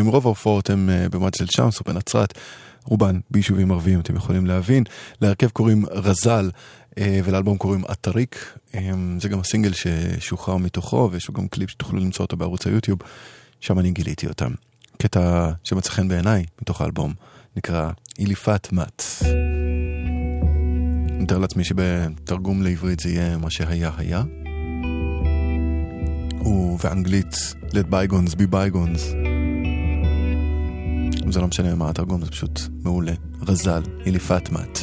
[SPEAKER 4] רוב ההופעות הם במג'דל שמס ובנצרת, רובן ביישובים ערביים אתם יכולים להבין. להרכב קוראים רזל ולאלבום קוראים אתריק, אה, זה גם הסינגל ששוחרר מתוכו ויש לו גם קליפ שתוכלו למצוא אותו בערוץ היוטיוב, שם אני גיליתי אותם. קטע שמצא חן בעיניי מתוך האלבום. נקרא איליפת מת. אני מתאר לעצמי שבתרגום לעברית זה יהיה מה שהיה היה. ובאנגלית let bygones be bygones. זה לא משנה מה התרגום, זה פשוט מעולה. רזל, איליפת מת.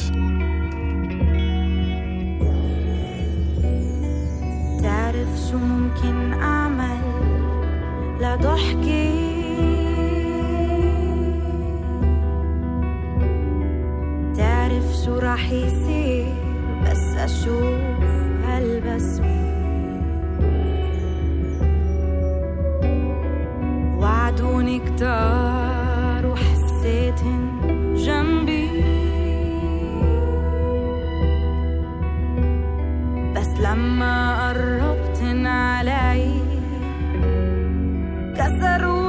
[SPEAKER 5] تعرف شو ممكن أعمل. لضحكي تعرف شو راح يصير بس أشوف هالبسمة. وعدوني كتار وحسيتهن جنبي. لما قربتن علي كسروا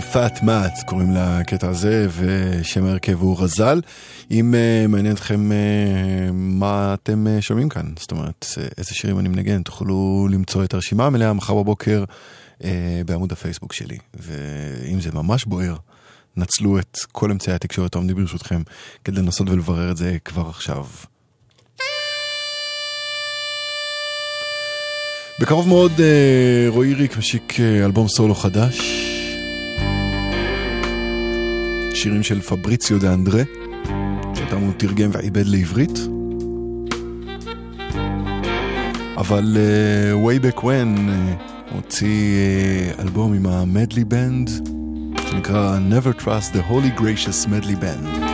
[SPEAKER 4] fat mat קוראים לקטע הזה, ושם ההרכב הוא רזל. אם uh, מעניין אתכם uh, מה אתם uh, שומעים כאן, זאת אומרת, איזה שירים אני מנגן, תוכלו למצוא את הרשימה המלאה מחר בבוקר uh, בעמוד הפייסבוק שלי. ואם זה ממש בוער, נצלו את כל אמצעי התקשורת העומדים ברשותכם כדי לנסות ולברר את זה כבר עכשיו. בקרוב מאוד רועי ריק משיק אלבום סולו חדש. שירים של פבריציו דה אנדרה, שאותם הוא תרגם ועיבד לעברית. אבל uh, way back when uh, הוציא uh, אלבום עם המדלי בנד, שנקרא Never Trust the Holy Gracious Medley Band.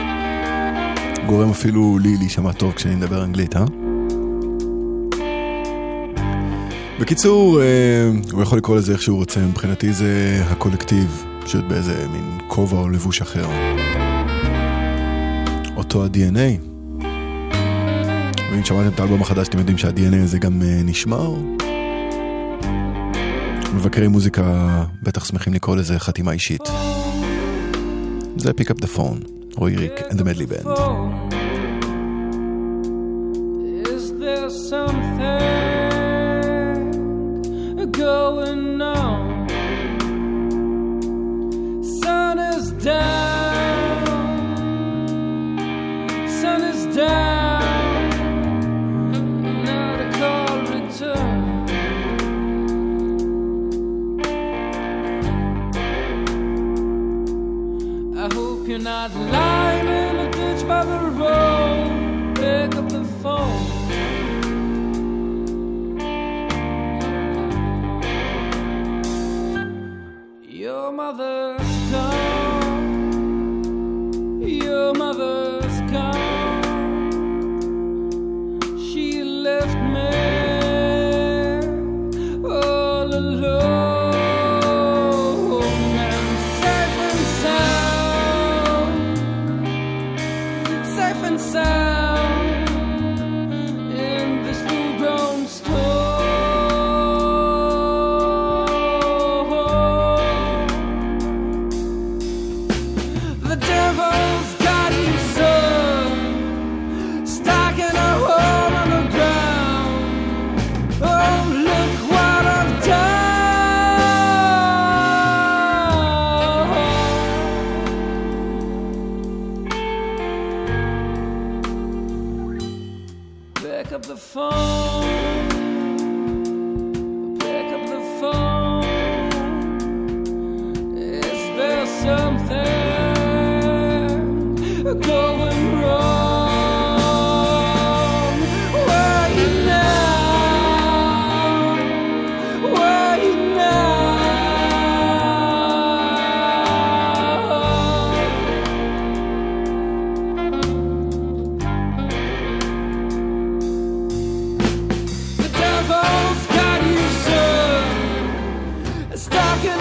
[SPEAKER 4] גורם אפילו לי להישמע טוב כשאני מדבר אנגלית, אה? בקיצור, הוא יכול לקרוא לזה איך שהוא רוצה, מבחינתי זה הקולקטיב, פשוט באיזה מין כובע או לבוש אחר. אותו ה-DNA. ואם שמעתם את האלבום החדש, אתם יודעים שה-DNA הזה גם אה, נשמר. מבקרי מוזיקה בטח שמחים לקרוא לזה חתימה אישית. זה pick up the phone, רועי ריק.
[SPEAKER 30] Is there something going on? Is down, sun is down, not a call return. I hope you're not lying in a ditch by the road. Pick up the phone. Your mother's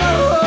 [SPEAKER 30] Oh.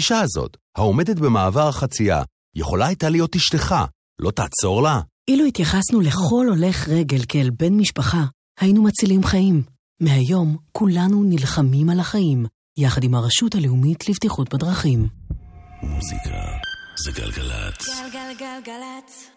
[SPEAKER 10] האישה הזאת, העומדת במעבר החצייה, יכולה הייתה להיות אשתך. לא תעצור לה?
[SPEAKER 9] אילו התייחסנו לכל הולך רגל כאל בן משפחה, היינו מצילים חיים. מהיום כולנו נלחמים על החיים, יחד עם הרשות הלאומית לבטיחות בדרכים.
[SPEAKER 1] מוזיקה זה גלגלצ.
[SPEAKER 31] גלגלגלגלצ.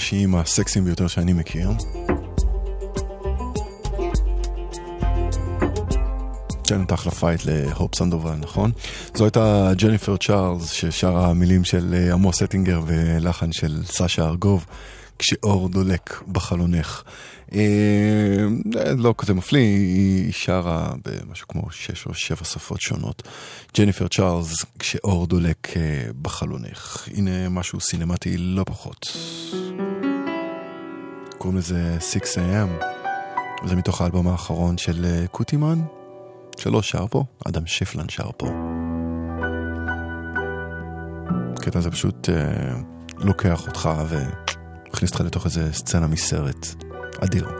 [SPEAKER 4] הנשיים הסקסיים ביותר שאני מכיר. כן, את להופ סנדובל, נכון? זו הייתה ג'ניפר צ'ארלס ששרה מילים של אה, עמוס אטינגר ולחן של סשה ארגוב, כשאור דולק בחלונך. אה, אה, לא כזה מפליא, היא שרה במשהו כמו שש או שבע שפות שונות. ג'ניפר צ'ארלס, כשאור דולק אה, בחלונך. הנה משהו סינמטי לא פחות. קוראים לזה 6am, זה מתוך האלבום האחרון של אה, קוטימן, שלא שר פה, אדם שפלן שר פה. הקטע הזה פשוט אה, לוקח אותך ומכניס אותך לתוך איזה סצנה מסרט אדיר.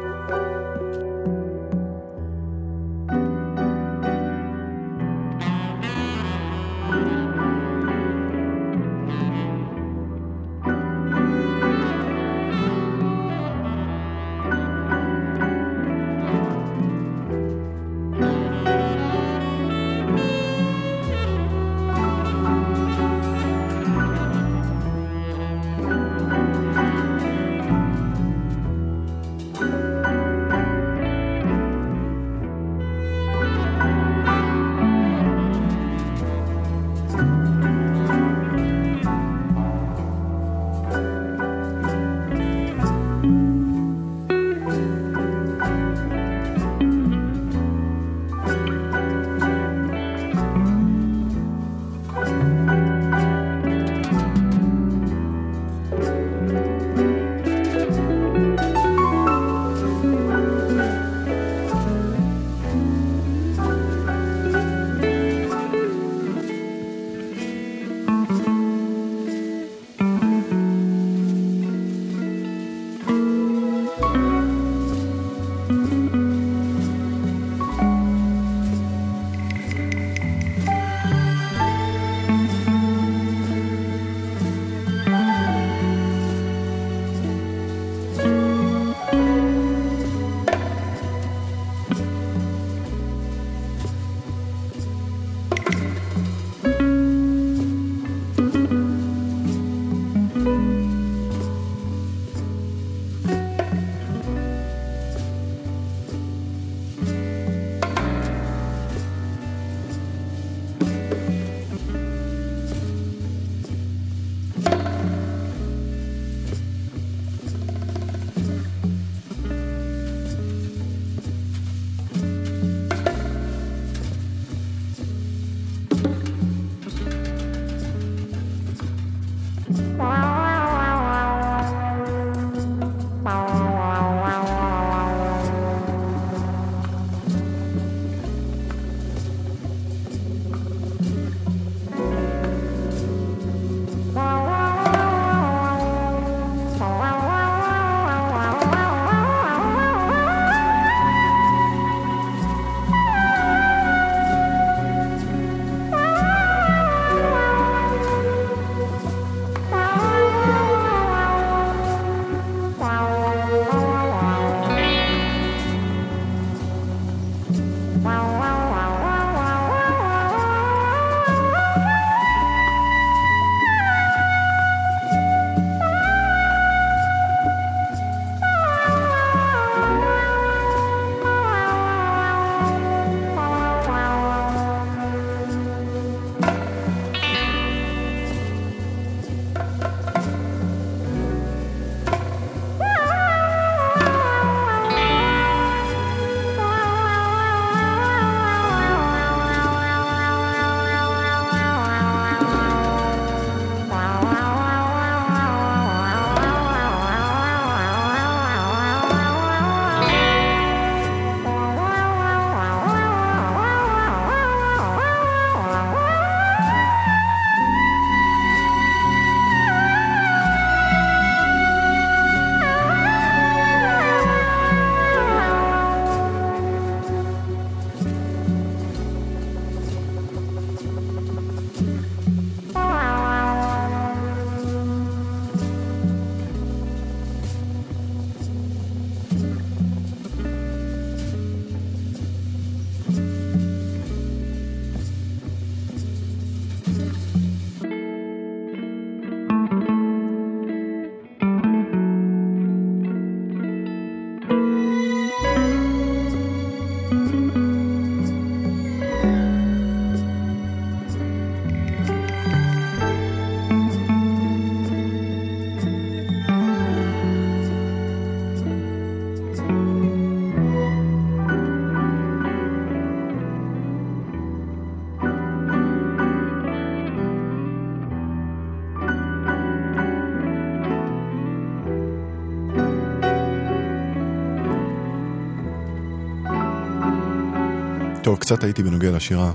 [SPEAKER 4] קצת טעיתי בנוגע לשירה.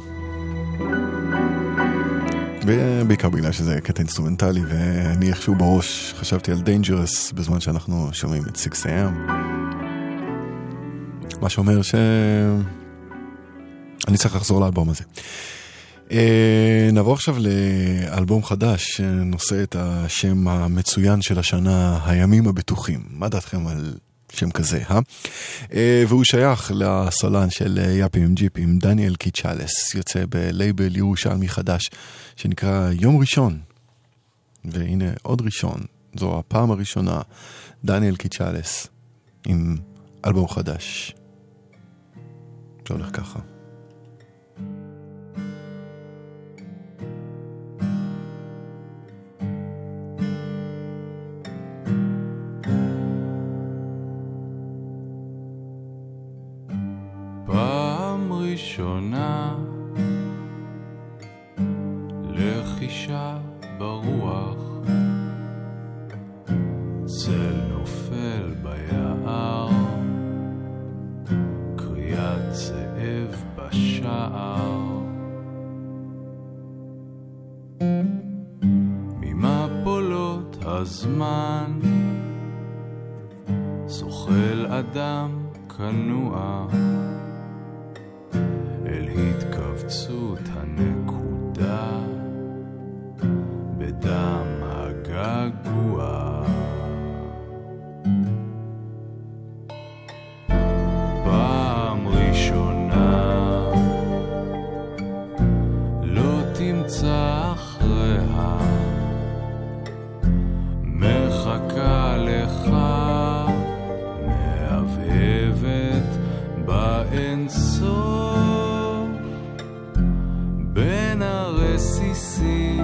[SPEAKER 4] ובעיקר בגלל שזה קטע אינסטרומנטלי, ואני איכשהו בראש חשבתי על Dangerous בזמן שאנחנו שומעים את 6am. מה שאומר ש... אני צריך לחזור לאלבום הזה. אה, נעבור עכשיו לאלבום חדש שנושא את השם המצוין של השנה, הימים הבטוחים. מה דעתכם על שם כזה, אה? אה, והוא שייך לסולן של אה, יאפים ג'יפים, דניאל קיצ'לס, יוצא בלייבל ירושלמי חדש שנקרא יום ראשון. והנה עוד ראשון, זו הפעם הראשונה, דניאל קיצ'לס עם אלבום חדש. זה הולך ככה.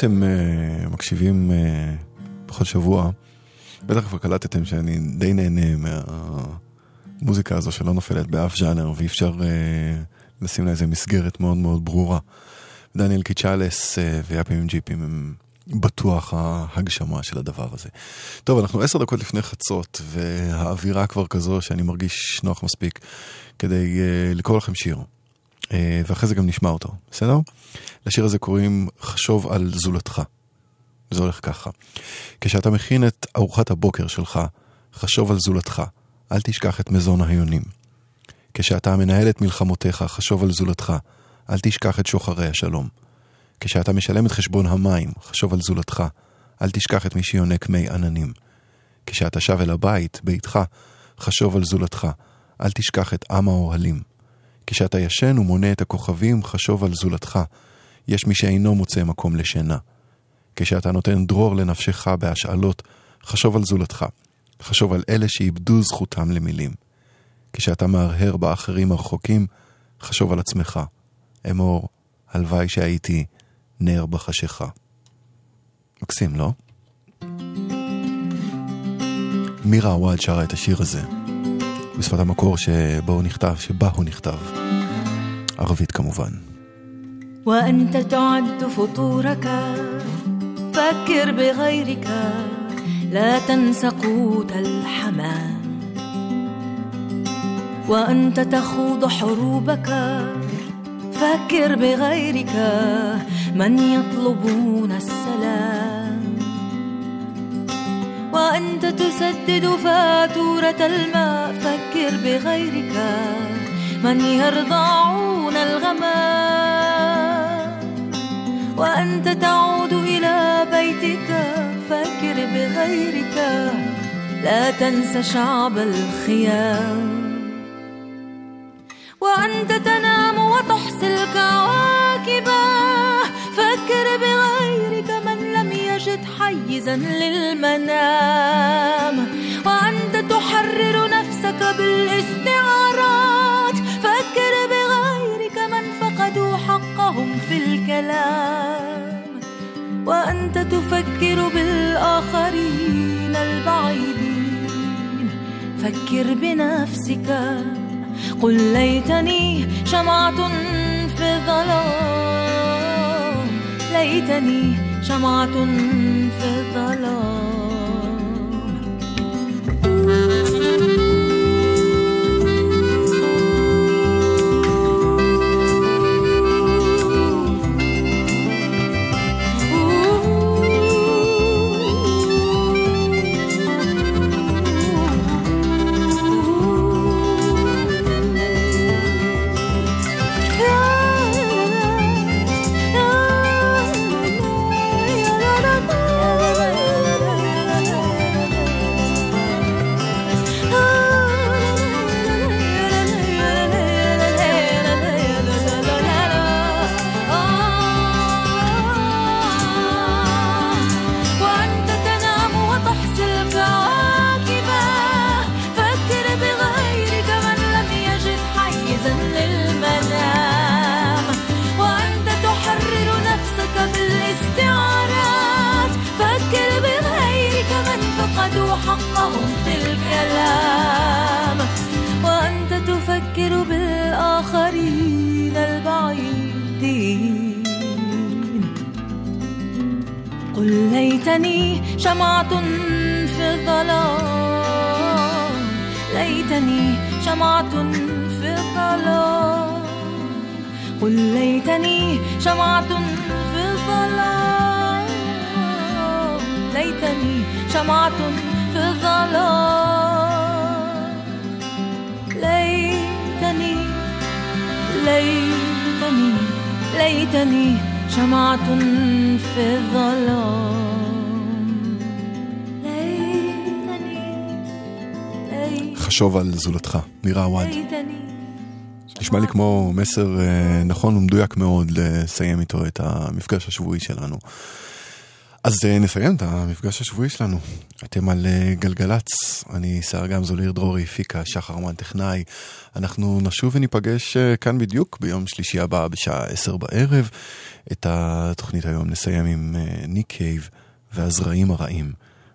[SPEAKER 4] אתם uh, מקשיבים uh, בכל שבוע, בטח כבר קלטתם שאני די נהנה מהמוזיקה הזו שלא נופלת באף ז'אנר ואי אפשר uh, לשים לה איזה מסגרת מאוד מאוד ברורה. דניאל קיצ'לס uh, ויאפים עם ג'יפים הם בטוח ההגשמה של הדבר הזה. טוב, אנחנו עשר דקות לפני חצות והאווירה כבר כזו שאני מרגיש נוח מספיק כדי uh, לקרוא לכם שיר. Uh, ואחרי זה גם נשמע אותו, בסדר? לשיר הזה קוראים חשוב על זולתך. זה הולך ככה. כשאתה מכין את ארוחת הבוקר שלך, חשוב על זולתך. אל תשכח את מזון ההיונים. כשאתה מנהל את מלחמותיך, חשוב על זולתך. אל תשכח את שוחרי השלום. כשאתה משלם את חשבון המים, חשוב על זולתך. אל תשכח את מי שיונק מי עננים. כשאתה שב אל הבית, ביתך, חשוב על זולתך. אל תשכח את עם האוהלים. כשאתה ישן ומונה את הכוכבים, חשוב על זולתך. יש מי שאינו מוצא מקום לשינה. כשאתה נותן דרור לנפשך בהשאלות, חשוב על זולתך. חשוב על אלה שאיבדו זכותם למילים. כשאתה מהרהר באחרים הרחוקים, חשוב על עצמך. אמור, הלוואי שהייתי נר בחשיכה. מקסים, לא? מירה עוואד שרה את השיר הזה, בשפת המקור שבו הוא נכתב, שבה הוא נכתב. ערבית כמובן.
[SPEAKER 6] وأنت تعد فطورك فكر بغيرك لا تنس قوت الحمام وأنت تخوض حروبك فكر بغيرك من يطلبون السلام وأنت تسدد فاتورة الماء. فكر بغيرك من يرضعون الغمام. وأنت تعود إلى بيتك فكر بغيرك. لا تنس شعب الخيام. وأنت تنام حيزا للمنام. وأنت تحرر نفسك بالاستعارات. فكر بغيرك من فقدوا حقهم في الكلام. وأنت تفكر بالآخرين البعيدين. فكر بنفسك. قل ليتني شمعة في الظلام ليتني شمعة في الظلام ليتني شمعة في الظلام. ليتني شمعة في الظلام. قل ليتني شمعة في الظلام. ليتني شمعة في الظلام. ليتني ليتني ليتني شمعة في الظلام.
[SPEAKER 4] חשוב על זולתך, נירה עווד. נשמע לי כמו מסר אה, נכון ומדויק מאוד לסיים איתו את המפגש השבועי שלנו. אז אה, נסיים את המפגש השבועי שלנו. אתם על אה, גלגלצ, אני שר גם זוליר דרורי, פיקה, שחר מן טכנאי. אנחנו נשוב וניפגש כאן בדיוק ביום שלישי הבא בשעה עשר בערב. את התוכנית היום נסיים עם ניק קייב והזרעים הרעים,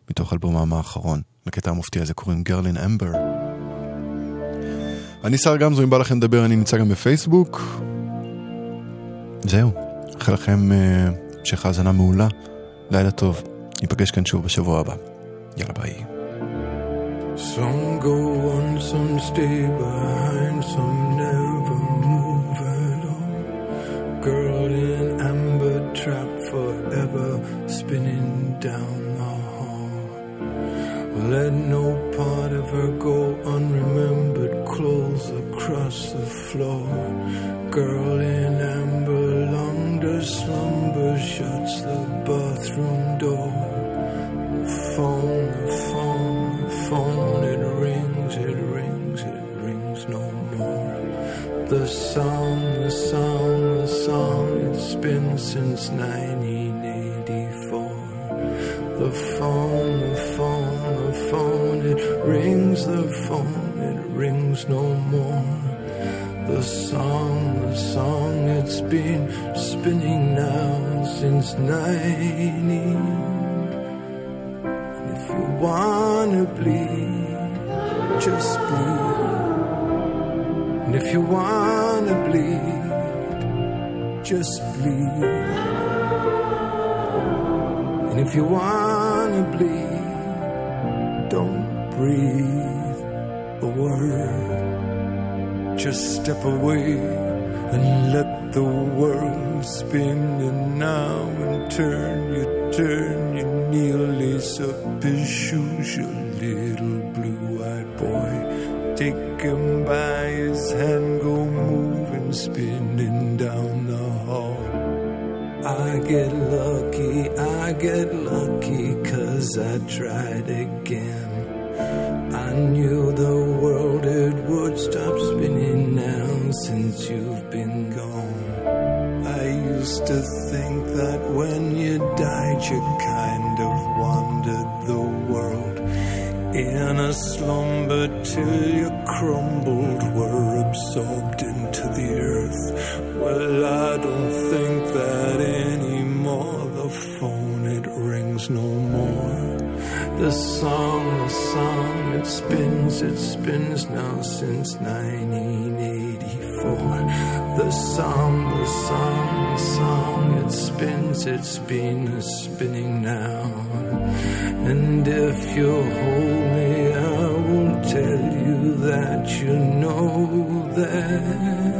[SPEAKER 4] מתוך אלבומם האחרון. לקטע המופתי הזה קוראים גרלין אמבר. אני שר גמזו, אם בא לכם לדבר, אני נמצא גם בפייסבוק. זהו, מאחל לכם אה, המשך האזנה מעולה, לילה טוב, ניפגש כאן שוב בשבוע הבא. יאללה ביי.
[SPEAKER 14] Some go on, some stay behind, some never move at all. Girl in amber trap forever spinning down the hall. Let no part of her go unremembered, clothes across the floor. Girl in amber, long does slumber shuts the bathroom door. The phone, the phone, the phone, it rings, it rings, it rings no more. The song, the song, the song, it's been since 1984. The phone, the phone, the phone, it rings, the phone, no more. The song, the song, it's been spinning now since 90. And if you wanna bleed, just bleed. And if you wanna bleed, just bleed. And if you wanna bleed, step away and let the world spin. And now and turn, you turn, you up his you kind of wandered the world in a slumber till you crumbled, were absorbed into the earth. Well, I don't think that anymore. The phone, it rings no more. The song, the song, it spins, it spins now since 1984. The song, the song, the song, it spins, it's been spinning now. And if you hold me, I won't tell you that you know that